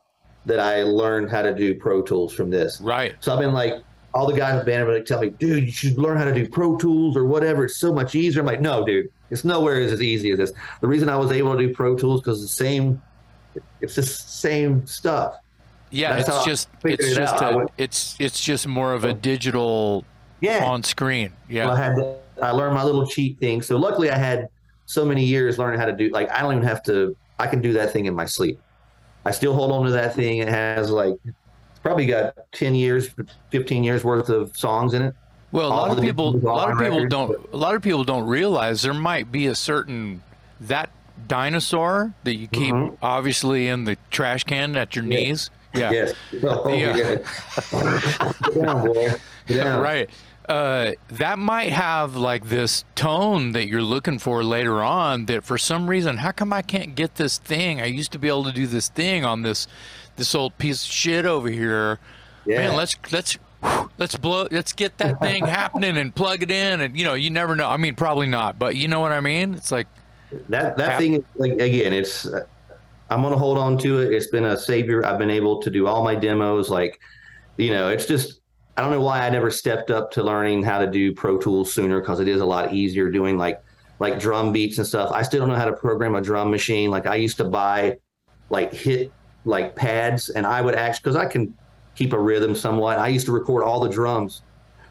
that I learned how to do Pro Tools from this. Right. So I've been like, all the guys in the band are like, tell me, dude, you should learn how to do Pro Tools or whatever. It's so much easier. I'm like, no, dude, it's nowhere as easy as this. The reason I was able to do Pro Tools because the same, it's the same stuff. Yeah, That's it's just it's it just a, it's it's just more of a digital yeah. on screen. Yeah. Well, I had to, I learned my little cheat thing. So luckily I had so many years learning how to do like I don't even have to I can do that thing in my sleep. I still hold on to that thing. It has like probably got 10 years 15 years worth of songs in it. Well, a lot of people a lot of people don't but, a lot of people don't realize there might be a certain that dinosaur that you keep mm-hmm. obviously in the trash can at your yeah. knees yeah. Yes. Oh, yeah. Down, boy. Down. Right. Uh, that might have like this tone that you're looking for later on that for some reason how come i can't get this thing i used to be able to do this thing on this this old piece of shit over here yeah. man let's let's let's blow let's get that thing happening and plug it in and you know you never know i mean probably not but you know what i mean it's like that that thing is like again it's I'm going to hold on to it. It's been a savior. I've been able to do all my demos. Like, you know, it's just, I don't know why I never stepped up to learning how to do Pro Tools sooner because it is a lot easier doing like, like drum beats and stuff. I still don't know how to program a drum machine. Like I used to buy like hit like pads and I would actually, cause I can keep a rhythm somewhat. I used to record all the drums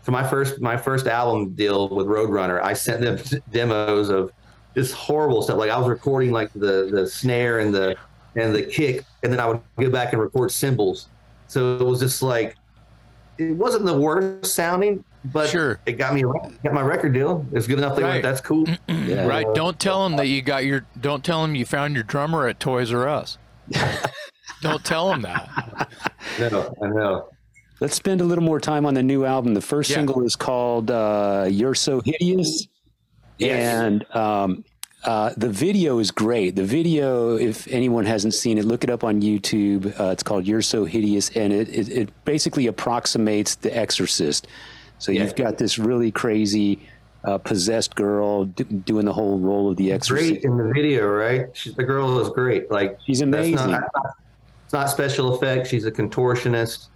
for my first, my first album deal with Roadrunner. I sent them demos of this horrible stuff. Like I was recording like the, the snare and the, and the kick, and then I would go back and record cymbals. So it was just like it wasn't the worst sounding, but sure. it got me got my record deal. It's good enough. They right. went, that's cool. yeah. Right. Don't tell them that you got your. Don't tell them you found your drummer at Toys R Us. don't tell them that. No, I know. Let's spend a little more time on the new album. The first yeah. single is called uh, "You're So Hideous," yes. and um, uh, the video is great. The video, if anyone hasn't seen it, look it up on YouTube. Uh, it's called "You're So Hideous," and it, it, it basically approximates The Exorcist. So yeah. you've got this really crazy uh, possessed girl d- doing the whole role of the exorcist. Great in the video, right? She, the girl is great. Like she's amazing. Not, it's not special effects. She's a contortionist.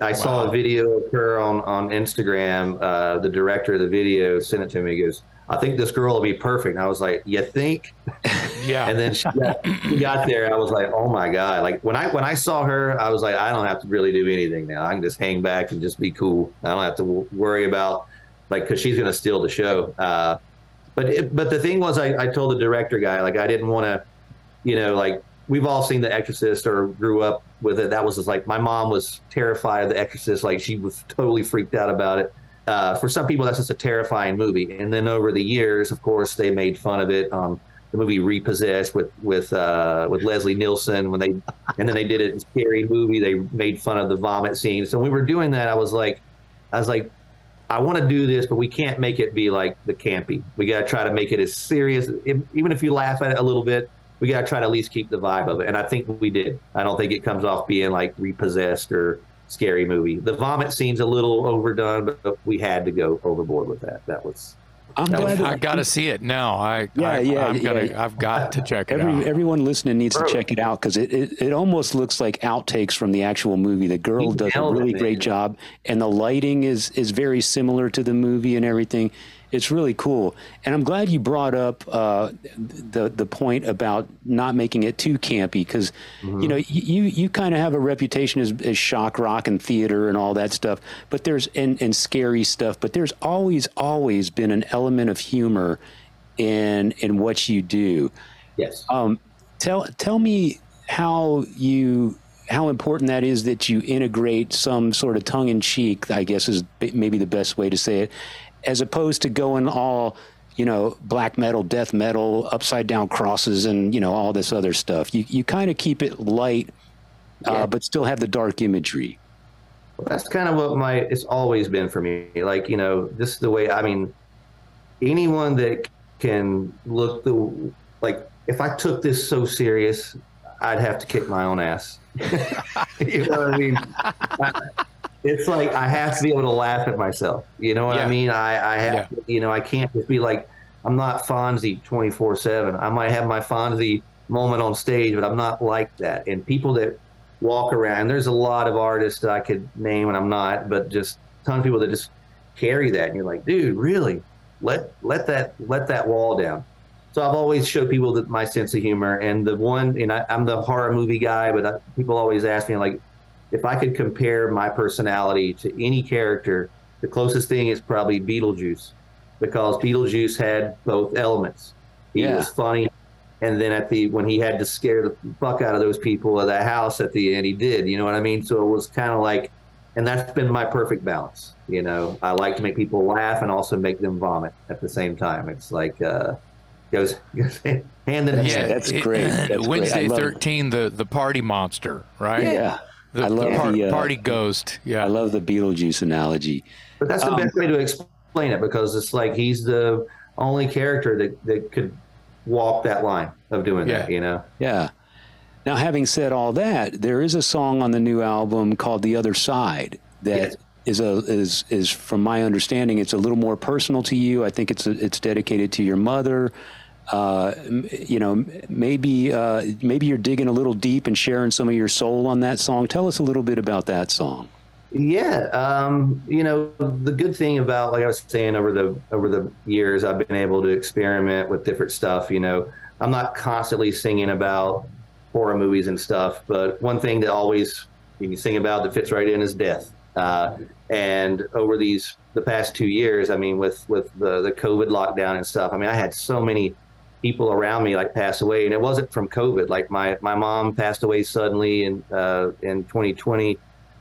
I wow. saw a video of her on on Instagram. Uh, the director of the video sent it to me. He goes, "I think this girl will be perfect." And I was like, "You think?" Yeah. and then she got, she got, there. I was like, "Oh my god!" Like when I when I saw her, I was like, "I don't have to really do anything now. I can just hang back and just be cool. I don't have to w- worry about like because she's going to steal the show." Uh, but it, but the thing was, I, I told the director guy like I didn't want to, you know, like we've all seen The Exorcist or grew up with it. That was just like my mom was terrified of The Exorcist. Like she was totally freaked out about it. Uh, for some people, that's just a terrifying movie. And then over the years, of course, they made fun of it. Um, the movie Repossessed with with uh, with Leslie Nielsen when they and then they did it in Scary Movie. They made fun of the vomit scene. So when we were doing that, I was like, I was like, I want to do this, but we can't make it be like the campy. We got to try to make it as serious. Even if you laugh at it a little bit, we got to try to at least keep the vibe of it. And I think we did. I don't think it comes off being like repossessed or scary movie. The vomit scene's a little overdone, but we had to go overboard with that. That was. I'm that glad was, I got to see it now. I yeah I, yeah, I'm yeah. Gonna, I've got to check it Every, out. Everyone listening needs Bro. to check it out because it, it, it almost looks like outtakes from the actual movie. The girl he does a really it, great job, and the lighting is is very similar to the movie and everything it's really cool. And I'm glad you brought up uh, the the point about not making it too campy because mm-hmm. you know you you kind of have a reputation as, as shock rock and theater and all that stuff, but there's and, and scary stuff, but there's always always been an element of humor in in what you do. Yes. Um, tell tell me how you how important that is that you integrate some sort of tongue in cheek, I guess is maybe the best way to say it, as opposed to going all you know black metal death metal upside down crosses and you know all this other stuff. You you kind of keep it light uh, yeah. but still have the dark imagery. Well, that's kind of what my it's always been for me. Like you know this is the way i mean anyone that can look the like if i took this so serious i'd have to kick my own ass. You know what i mean it's like I have to be able to laugh at myself. You know what yeah. I mean? I, I have, yeah. to, you know, I can't just be like, I'm not Fonzie 24 seven. I might have my Fonzie moment on stage, but I'm not like that. And people that walk around, there's a lot of artists that I could name and I'm not, but just a ton of people that just carry that. And you're like, dude, really? Let, let that, let that wall down. So I've always showed people that my sense of humor and the one, and I, am the horror movie guy, but I, people always ask me like, if I could compare my personality to any character, the closest thing is probably Beetlejuice, because Beetlejuice had both elements. He yeah. was funny, and then at the when he had to scare the fuck out of those people at that house at the end, he did. You know what I mean? So it was kind of like, and that's been my perfect balance. You know, I like to make people laugh and also make them vomit at the same time. It's like. uh goes, goes hand in hand. Yeah, that's great. That's Wednesday great. 13, the, the party monster, right? Yeah. The, I love the, the uh, party ghost. Yeah, I love the Beetlejuice analogy. But that's the um, best way to explain it because it's like he's the only character that, that could walk that line of doing yeah. that. You know? Yeah. Now, having said all that, there is a song on the new album called "The Other Side" that yes. is a is is from my understanding, it's a little more personal to you. I think it's a, it's dedicated to your mother uh, you know, maybe uh, maybe you're digging a little deep and sharing some of your soul on that song. Tell us a little bit about that song. Yeah, um, you know, the good thing about, like I was saying, over the over the years, I've been able to experiment with different stuff. You know, I'm not constantly singing about horror movies and stuff, but one thing that always you can sing about that fits right in is death. Uh, and over these the past two years, I mean, with with the the COVID lockdown and stuff, I mean, I had so many people around me like pass away, and it wasn't from COVID. Like my my mom passed away suddenly in uh, in 2020.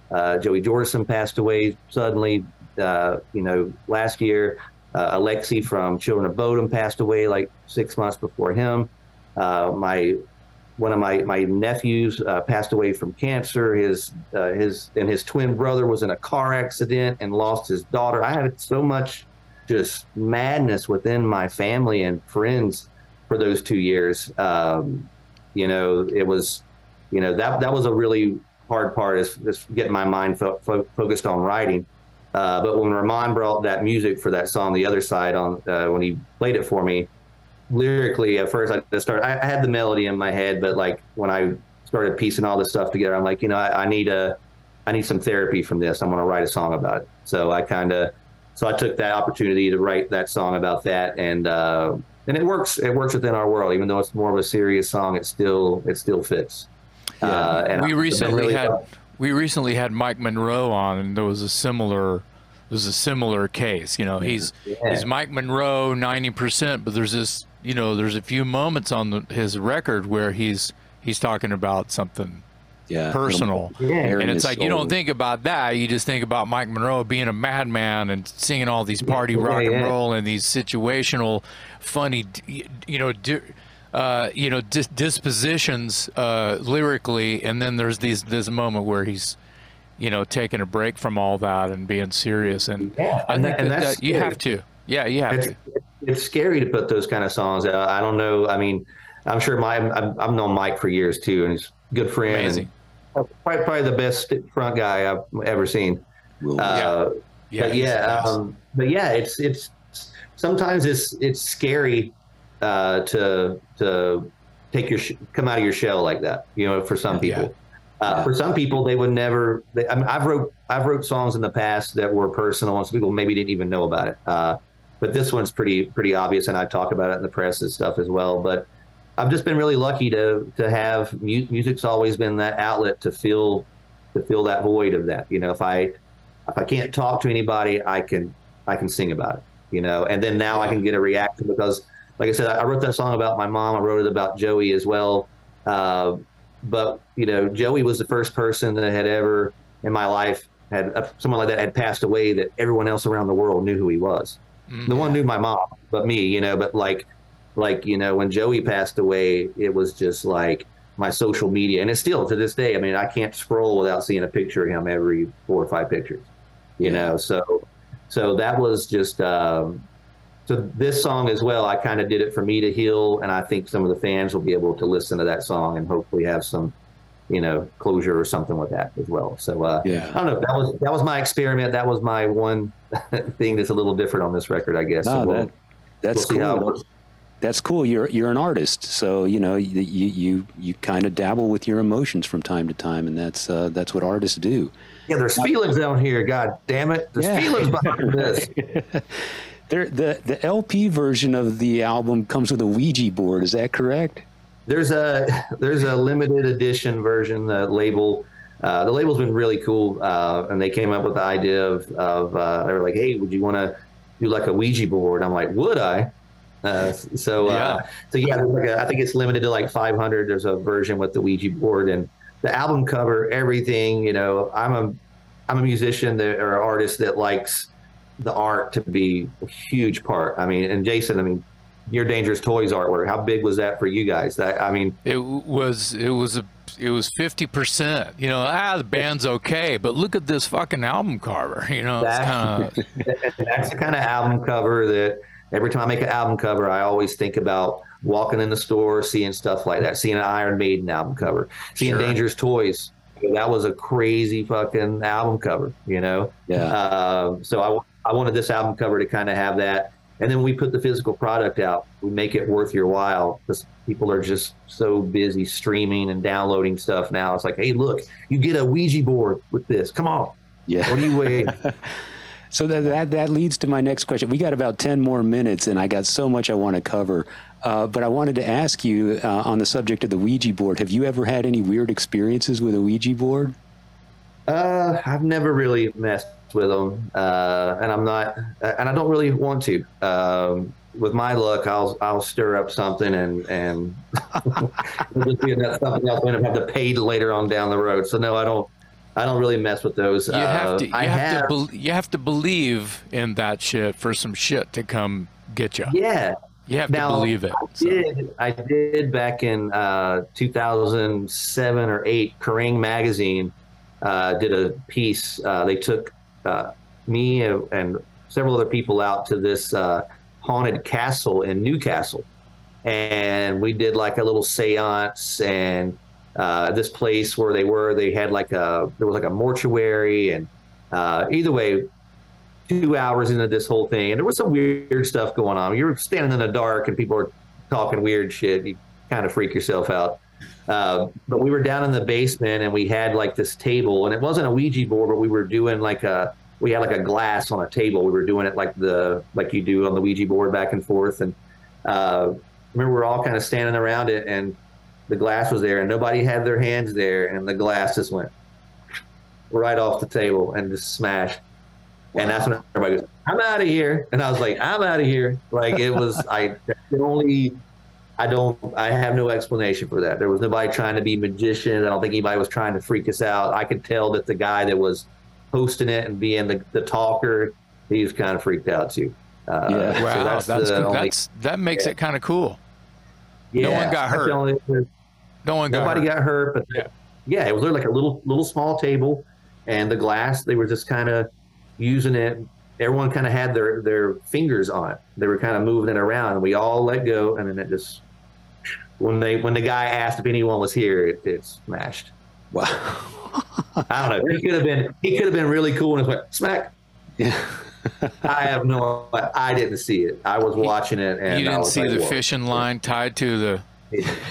Uh, Joey Jordison passed away suddenly. Uh, you know, last year, uh, Alexi from Children of Bodom passed away like six months before him. Uh, my one of my my nephews uh, passed away from cancer. His uh, his and his twin brother was in a car accident and lost his daughter. I had so much just madness within my family and friends for those two years. Um, you know, it was, you know, that that was a really hard part is, is getting my mind fo- fo- focused on writing. Uh, but when Ramon brought that music for that song, the other side on uh, when he played it for me, lyrically at first I just started. I, had the melody in my head, but like when I started piecing all this stuff together, I'm like, you know, I, I need a, I need some therapy from this. I'm going to write a song about it. So I kind of, so I took that opportunity to write that song about that, and uh, and it works. It works within our world, even though it's more of a serious song. It still it still fits. Yeah. Uh, and we I, recently really had fun. we recently had Mike Monroe on, and there was a similar was a similar case. You know, he's yeah. he's Mike Monroe ninety percent, but there's this you know there's a few moments on the, his record where he's he's talking about something yeah, personal. Yeah. And it's like soul. you don't think about that. You just think about Mike Monroe being a madman and singing all these party yeah, rock and roll and these situational, funny, you know, uh, you know, dis- dispositions uh, lyrically, and then there's these this moment where he's, you know, taking a break from all that and being serious. And yeah, I think and that, that you have to. Yeah, you have it's, to. It's scary to put those kind of songs out. I don't know. I mean, I'm sure my I've, I've known Mike for years too, and he's a good friend. Amazing. Probably, probably the best front guy I've ever seen. Uh, yeah, yeah, but yeah, um, but yeah, it's it's sometimes it's it's scary uh, to to take your sh- come out of your shell like that. You know, for some people. Yeah. Uh, yeah. For some people, they would never. They, I mean, I've wrote I've wrote songs in the past that were personal, and some people maybe didn't even know about it. Uh, but this one's pretty pretty obvious, and I talk about it in the press and stuff as well. But I've just been really lucky to to have mu- music's always been that outlet to fill to fill that void of that. You know, if I if I can't talk to anybody, I can I can sing about it. You know, and then now I can get a reaction because like I said, I wrote that song about my mom. I wrote it about Joey as well. Uh, but you know, Joey was the first person that had ever in my life had uh, someone like that had passed away that everyone else around the world knew who he was. Mm-hmm. The one knew my mom, but me, you know. But like, like you know, when Joey passed away, it was just like my social media, and it's still to this day. I mean, I can't scroll without seeing a picture of him every four or five pictures. You yeah. know, so so that was just um, so this song as well, I kind of did it for me to heal, and I think some of the fans will be able to listen to that song and hopefully have some, you know, closure or something with that as well. So uh, yeah, I don't know. That was that was my experiment. That was my one thing that's a little different on this record, I guess. No, so we'll, that, that's we'll cool. That's cool. You're you're an artist, so you know you you you kind of dabble with your emotions from time to time, and that's uh, that's what artists do. Yeah, there's feelings down here. God damn it, there's yeah. feelings behind this. There, the the LP version of the album comes with a Ouija board. Is that correct? There's a there's a limited edition version. The label, uh, the label's been really cool, uh, and they came up with the idea of of uh, they were like, hey, would you want to do like a Ouija board? I'm like, would I? Uh, so uh, yeah. so yeah, like a, I think it's limited to like 500. There's a version with the Ouija board and the album cover, everything. You know, I'm a I'm a musician that, or an artist that likes the art to be a huge part. I mean, and Jason, I mean, your Dangerous Toys artwork, how big was that for you guys? That I mean, it was it was a it was fifty percent. You know, ah, the band's okay, but look at this fucking album cover. You know, that's, kinda... that's the kind of album cover that every time I make an album cover, I always think about walking in the store, seeing stuff like that, seeing an Iron Maiden album cover, seeing sure. Dangerous Toys. That was a crazy fucking album cover, you know. Yeah. Uh, so I I wanted this album cover to kind of have that. And then we put the physical product out. We make it worth your while because people are just so busy streaming and downloading stuff now. It's like, hey, look, you get a Ouija board with this. Come on. Yeah. What are you waiting? so that, that that leads to my next question. We got about ten more minutes, and I got so much I want to cover. Uh, but I wanted to ask you uh, on the subject of the Ouija board. Have you ever had any weird experiences with a Ouija board? Uh, I've never really messed with them, uh, and I'm not, and I don't really want to. Um, with my luck, I'll I'll stir up something and and just be something else and have to pay later on down the road. So no, I don't. I don't really mess with those. You have to. Uh, you I have, have to. Be, you have to believe in that shit for some shit to come get you. Yeah. You have now, to believe it. I so. did. I did back in uh, 2007 or eight. Kerrang magazine uh, did a piece. Uh, they took uh, me and several other people out to this uh, haunted castle in Newcastle, and we did like a little séance and uh, this place where they were. They had like a there was like a mortuary, and uh, either way, two hours into this whole thing, and there was some weird stuff going on. You were standing in the dark, and people were talking weird shit. You kind of freak yourself out. Uh, but we were down in the basement, and we had like this table, and it wasn't a Ouija board, but we were doing like a we had like a glass on a table. We were doing it like the like you do on the Ouija board, back and forth. And uh, remember, we are all kind of standing around it, and the glass was there, and nobody had their hands there, and the glass just went right off the table and just smashed. And that's when everybody goes, I'm out of here. And I was like, I'm out of here. Like it was, I only, I don't, I have no explanation for that. There was nobody trying to be magician. I don't think anybody was trying to freak us out. I could tell that the guy that was hosting it and being the, the talker, he was kind of freaked out too. Uh, yeah. Wow. So that's, that's, only, that's, that makes yeah. it kind of cool. Yeah. No one got hurt. Only, no one got Nobody hurt. got hurt, but yeah. yeah, it was like a little, little small table and the glass, they were just kind of, using it. Everyone kind of had their their fingers on it. They were kind of moving it around, and we all let go, and then it just when they when the guy asked if anyone was here, it, it smashed. Wow. I don't know. He could have been he could have been really cool and it's like smack. Yeah. I have no. I didn't see it. I was watching it, and you didn't see like, the fishing line tied to the.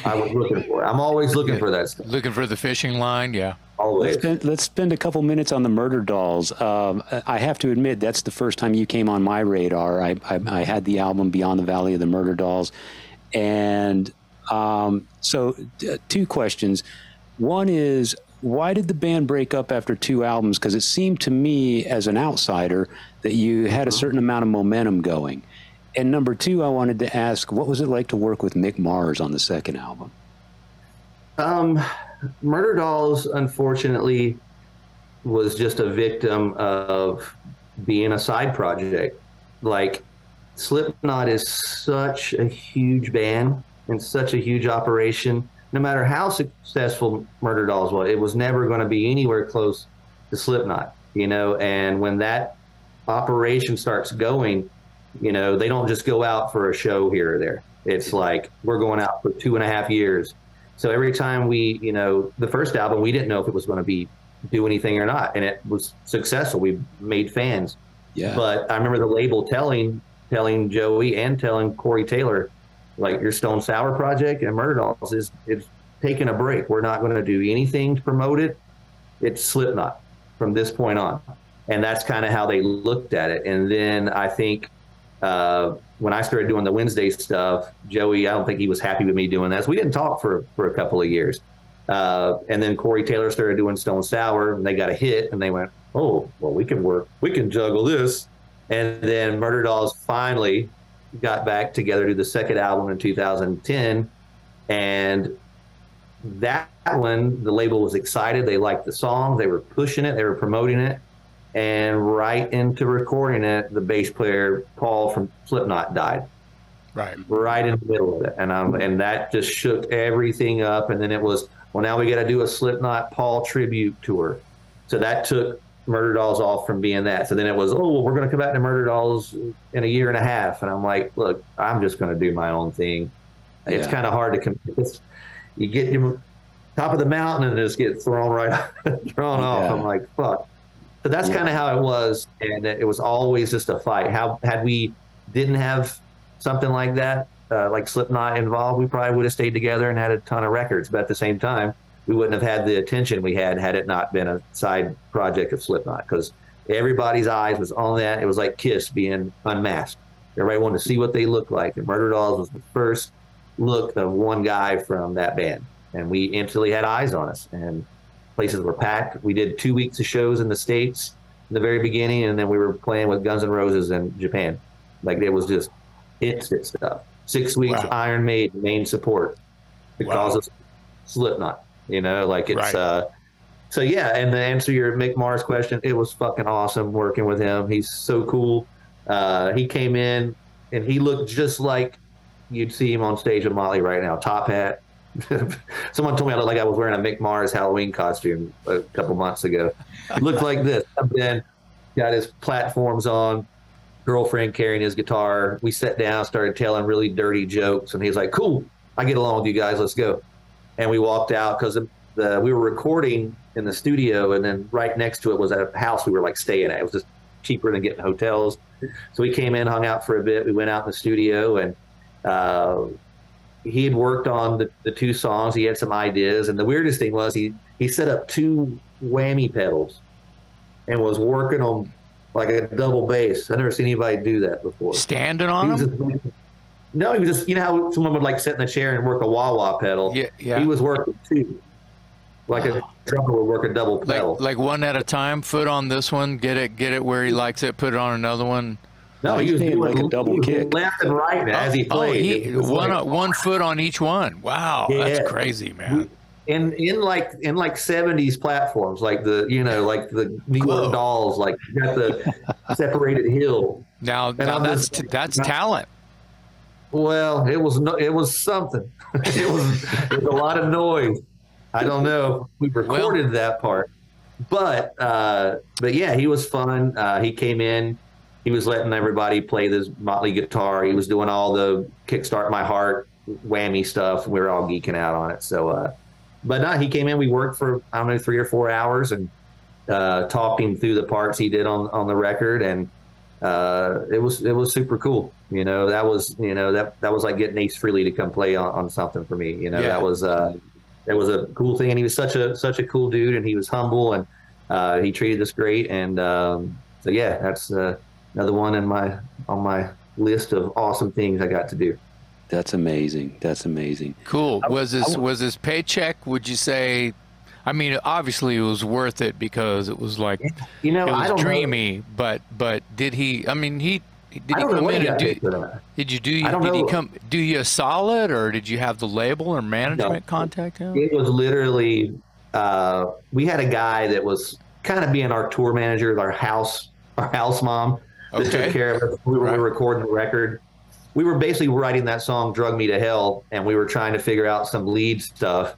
I was looking for it. I'm always looking for that stuff. Looking for the fishing line, yeah. Always. Let's spend, let's spend a couple minutes on the Murderdolls. Um, I have to admit, that's the first time you came on my radar. I, I, I had the album Beyond the Valley of the Murderdolls. And um, so, uh, two questions. One is, why did the band break up after two albums? Because it seemed to me, as an outsider, that you had a certain amount of momentum going. And number two, I wanted to ask, what was it like to work with Mick Mars on the second album? Um, Murderdolls, unfortunately, was just a victim of being a side project. Like, Slipknot is such a huge band and such a huge operation. No matter how successful Murderdolls was, it was never going to be anywhere close to Slipknot, you know. And when that operation starts going, you know, they don't just go out for a show here or there. It's like we're going out for two and a half years so every time we, you know, the first album, we didn't know if it was going to be do anything or not, and it was successful. We made fans. Yeah. But I remember the label telling telling Joey and telling Corey Taylor, like your Stone Sour project and Murderdolls is it's taking a break. We're not going to do anything to promote it. It's Slipknot from this point on, and that's kind of how they looked at it. And then I think uh, when I started doing the Wednesday stuff, Joey, I don't think he was happy with me doing that. So we didn't talk for, for a couple of years. Uh, and then Corey Taylor started doing Stone Sour, and they got a hit, and they went, "Oh, well, we can work, we can juggle this." And then Murderdolls finally got back together to do the second album in 2010, and that one, the label was excited. They liked the song, they were pushing it, they were promoting it, and right into recording it, the bass player Paul from Slipknot died. Right. Right in the middle of it, and um, and that just shook everything up. And then it was, well, now we got to do a Slipknot Paul tribute tour. So that took Murderdolls off from being that. So then it was, oh, well, we're going to come back to Murderdolls in a year and a half. And I'm like, look, I'm just going to do my own thing. Yeah. It's kind of hard to commit. You get you top of the mountain and just get thrown right thrown off. I'm like, fuck. So that's yeah. kind of how it was, and it was always just a fight. How had we didn't have something like that, uh, like Slipknot involved, we probably would have stayed together and had a ton of records. But at the same time, we wouldn't have had the attention we had had it not been a side project of Slipknot because everybody's eyes was on that. It was like Kiss being unmasked. Everybody wanted to see what they looked like, and Murderdolls was the first look of one guy from that band, and we instantly had eyes on us and places were packed. We did two weeks of shows in the states in the very beginning, and then we were playing with Guns N' Roses in Japan. Like it was just instant stuff. Six weeks wow. Iron Maiden main support because wow. of Slipknot. You know, like it's. Right. uh so yeah, and to answer your Mick Mars question, it was fucking awesome working with him. He's so cool. Uh, he came in and he looked just like you'd see him on stage with Motley right now, top hat. Someone told me I looked like I was wearing a Mick Mars Halloween costume a couple months ago. Looked like this. Then got his platforms on, girlfriend carrying his guitar. We sat down, started telling really dirty jokes, and he's like, "Cool, I get along with you guys. Let's go." And we walked out because we were recording in the studio, and then right next to it was a house we were like staying at. It was just cheaper than getting hotels. So we came in, hung out for a bit. We went out in the studio, and uh, he had worked on the, the two songs. He had some ideas, and the weirdest thing was he he set up two whammy pedals and was working on like a double bass. I never seen anybody do that before. Standing on them? Just, no, he was just you know how someone would like sit in a chair and work a wah wah pedal. Yeah, yeah. He was working two, like a drummer would work a double pedal, like, like one at a time. Foot on this one, get it, get it where he likes it. Put it on another one. No, he was doing like a double kick, left and right oh, as he played. Oh, he, one like, one foot on each one. Wow, yeah. that's crazy, man. In in like in like seventies platforms, like the you know like the New York Dolls, like got the separated hill. Now, now that's just, that's not, talent. Well, it was no, it was something. it was it was a lot of noise. I don't know. We recorded well, that part, but uh, but yeah, he was fun. Uh, he came in he was letting everybody play this Motley guitar. He was doing all the Kickstart My Heart whammy stuff. We were all geeking out on it. So, uh, but no, he came in. We worked for I don't know three or four hours and uh, talked him through the parts he did on on the record, and uh, it was it was super cool. You know, that was you know that that was like getting Ace Frehley to come play on, on something for me. You know, yeah. that was uh, that was a cool thing, and he was such a such a cool dude, and he was humble, and uh, he treated us great, and um, so yeah, that's uh, another one in my on my list of awesome things I got to do. That's amazing. That's amazing. Cool. Was this was this paycheck? Would you say? I mean, obviously it was worth it because it was like you know it was I don't dreamy. Know. But but did he? I mean, he did he come in and do? Did you do? did know. he come do you a solid, or did you have the label or management no, contact him? It was literally uh, we had a guy that was kind of being our tour manager, our house our house mom that okay. took care of it. We were, right. we were recording the record. We were basically writing that song "Drug Me to Hell," and we were trying to figure out some lead stuff.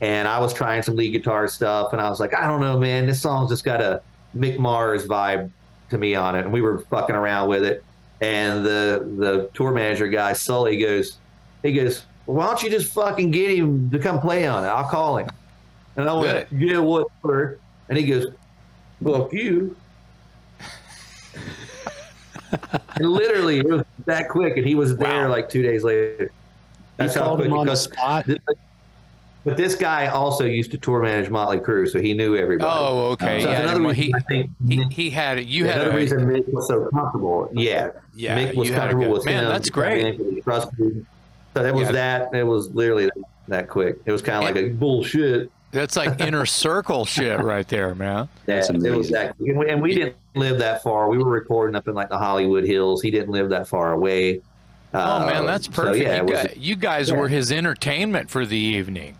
And I was trying some lead guitar stuff, and I was like, I don't know, man, this song's just got a Mick Mars vibe to me on it. And we were fucking around with it. And the the tour manager guy, Sully, goes, he goes, well, why don't you just fucking get him to come play on it? I'll call him. And I went, yeah, what? And he goes, fuck you and literally, it was that quick, and he was there wow. like two days later. That's how quick. Him on the spot. But this guy also used to tour manage Motley Crue, so he knew everybody. Oh, okay. So yeah, another reason he, I think he, he had it. You had another a, reason Mick was so comfortable. Yeah, yeah. Mick was comfortable good, with man, him. That's great. So that was yeah. that. It was literally that quick. It was kind of like a bullshit. That's like inner circle shit right there, man. That's yeah, it was that. And we, and we didn't live that far. We were recording up in like the Hollywood Hills. He didn't live that far away. Oh man, that's perfect. So, yeah, you, guys, you guys yeah. were his entertainment for the evening.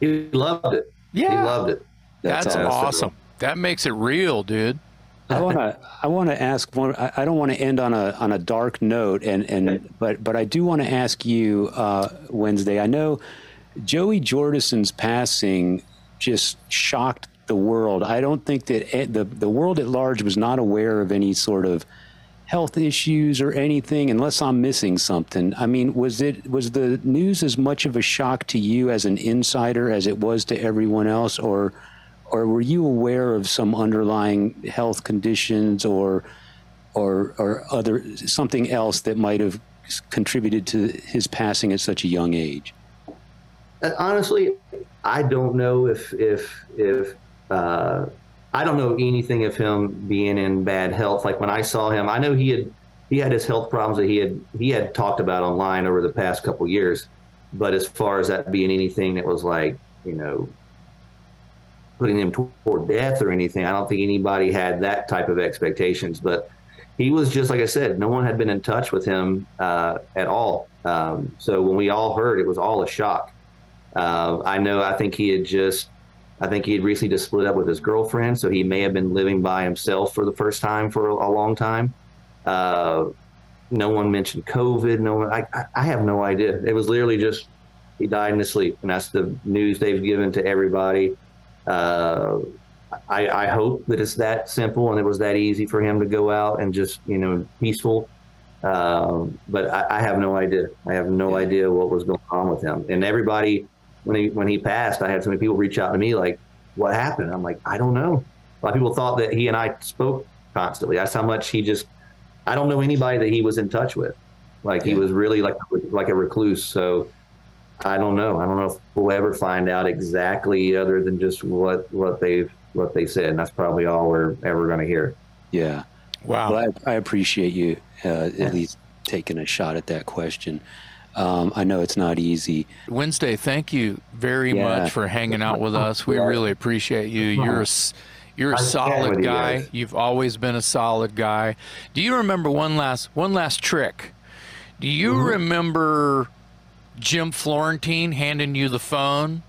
He loved it. Yeah, he loved it. That's, that's awesome. That makes it real, dude. I want to I want to ask one. I, I don't want to end on a on a dark note, and and okay. but but I do want to ask you uh, Wednesday. I know Joey Jordison's passing just shocked the world. I don't think that the the world at large was not aware of any sort of health issues or anything unless I'm missing something. I mean, was it was the news as much of a shock to you as an insider as it was to everyone else or or were you aware of some underlying health conditions or or or other something else that might have contributed to his passing at such a young age? Uh, honestly, I don't know if if if uh, I don't know anything of him being in bad health. Like when I saw him, I know he had he had his health problems that he had he had talked about online over the past couple years. But as far as that being anything that was like you know putting him toward death or anything, I don't think anybody had that type of expectations. But he was just like I said, no one had been in touch with him uh, at all. Um, so when we all heard, it was all a shock. Uh, I know. I think he had just I think he had recently just split up with his girlfriend, so he may have been living by himself for the first time for a, a long time. Uh, no one mentioned COVID. No one. I, I have no idea. It was literally just he died in his sleep, and that's the news they've given to everybody. Uh, I, I hope that it's that simple and it was that easy for him to go out and just you know peaceful. Um, but I, I, have no idea. I have no idea what was going on with him. And everybody, when he when he passed, I had so many people reach out to me like, "What happened?" I'm like, "I don't know." A lot of people thought that he and I spoke constantly. That's how much he just. I don't know anybody that he was in touch with. Like he was really like like a recluse. So I don't know. I don't know if we'll ever find out exactly, other than just what what they've what they said, and that's probably all we're ever going to hear. Yeah. Wow. Well, I, I appreciate you uh, at least taking a shot at that question. Um, I know it's not easy. Wednesday, thank you very yeah. much for hanging out with us. We really appreciate you. You're a, you're a solid guy. You've always been a solid guy. Do you remember one last one last trick? Do you mm-hmm. remember Jim Florentine handing you the phone?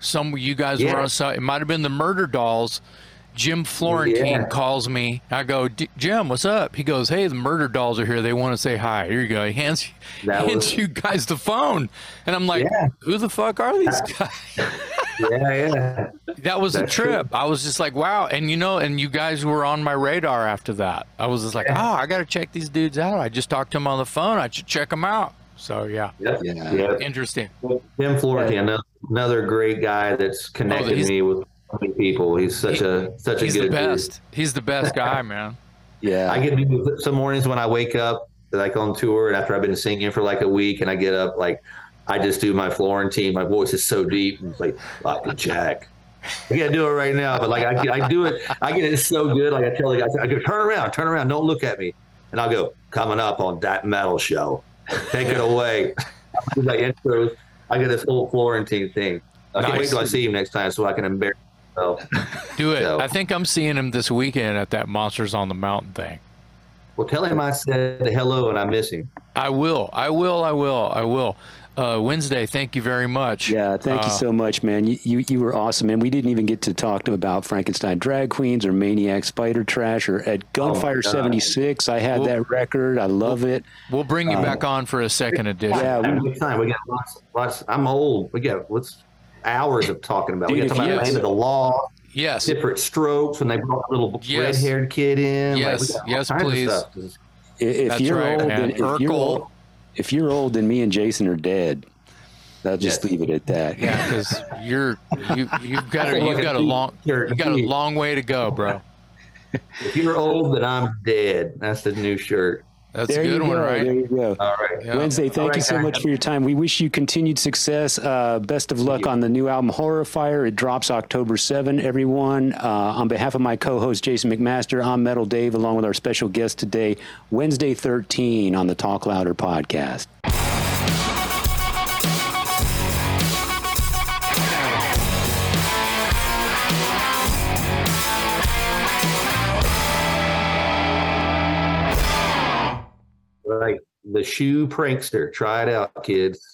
Some you guys yeah. were on. It might have been the Murderdolls Jim Florentine yeah. calls me. I go, Jim, what's up? He goes, Hey, the Murderdolls are here. They want to say hi. Here you go. He hands, hands was... you guys the phone. And I'm like, yeah. Who the fuck are these guys? yeah, yeah. That was That's a trip. True. I was just like, wow. And you know, and you guys were on my radar after that. I was just like, yeah. oh, I got to check these dudes out. I just talked to them on the phone. I should check them out. So yeah, yeah, yeah. interesting. Jim Florentine, another great guy that's oh, connected oh, me with many people. He's such he, a such a he's good. the best. Dude. He's the best guy, man. yeah, I get some mornings when I wake up like on tour and after I've been singing for like a week and I get up like I just do my Florentine. My voice is so deep. and It's like fucking Jack. I can't do it right now, but like I, I do it. I get it so good. Like I tell the guys, I go turn around, turn around, don't look at me, and I'll go coming up on that metal show. Take it away. like intros. I get this whole Florentine thing. I can't wait till I see him next time so I can embarrass so, Do it. So. I think I'm seeing him this weekend at that Monsters on the Mountain thing. Well, tell him I said hello and I miss him. I will. I will. I will. I will. Uh, Wednesday, thank you very much. Yeah, thank uh, you so much, man. You, you you were awesome, and we didn't even get to talk to about Frankenstein drag queens or Maniac Spider Trash or at Gunfire oh '76. I had we'll, that record. I love we'll, it. We'll bring you uh, back on for a second edition. Yeah, we, time. We got lots, lots. I'm old. We got what's hours of talking about. Dude, we got to talk about Land of the Law. Yes. Diff'rent Strokes when they brought a little yes. red haired kid in. Yes. Like, yes, please. If That's you're right, old, then, if you're old, if you're old, then me and Jason are dead. I'll just yes. leave it at that. Yeah, because you're you you've got a, you've got a long you've got a long way to go, bro. if you're old, then I'm dead. That's the new shirt. That's there a good one, right? There you go. All right. Yeah. Wednesday, thank right, you so much for your time. We wish you continued success. Uh, best of luck on the new album, Horrifier. It drops October 7, everyone. Uh, on behalf of my co host, Jason McMaster, I'm Metal Dave, along with our special guest today, Wednesday 13 on the Talk Louder podcast. Right. The shoe prankster. Try it out, kids.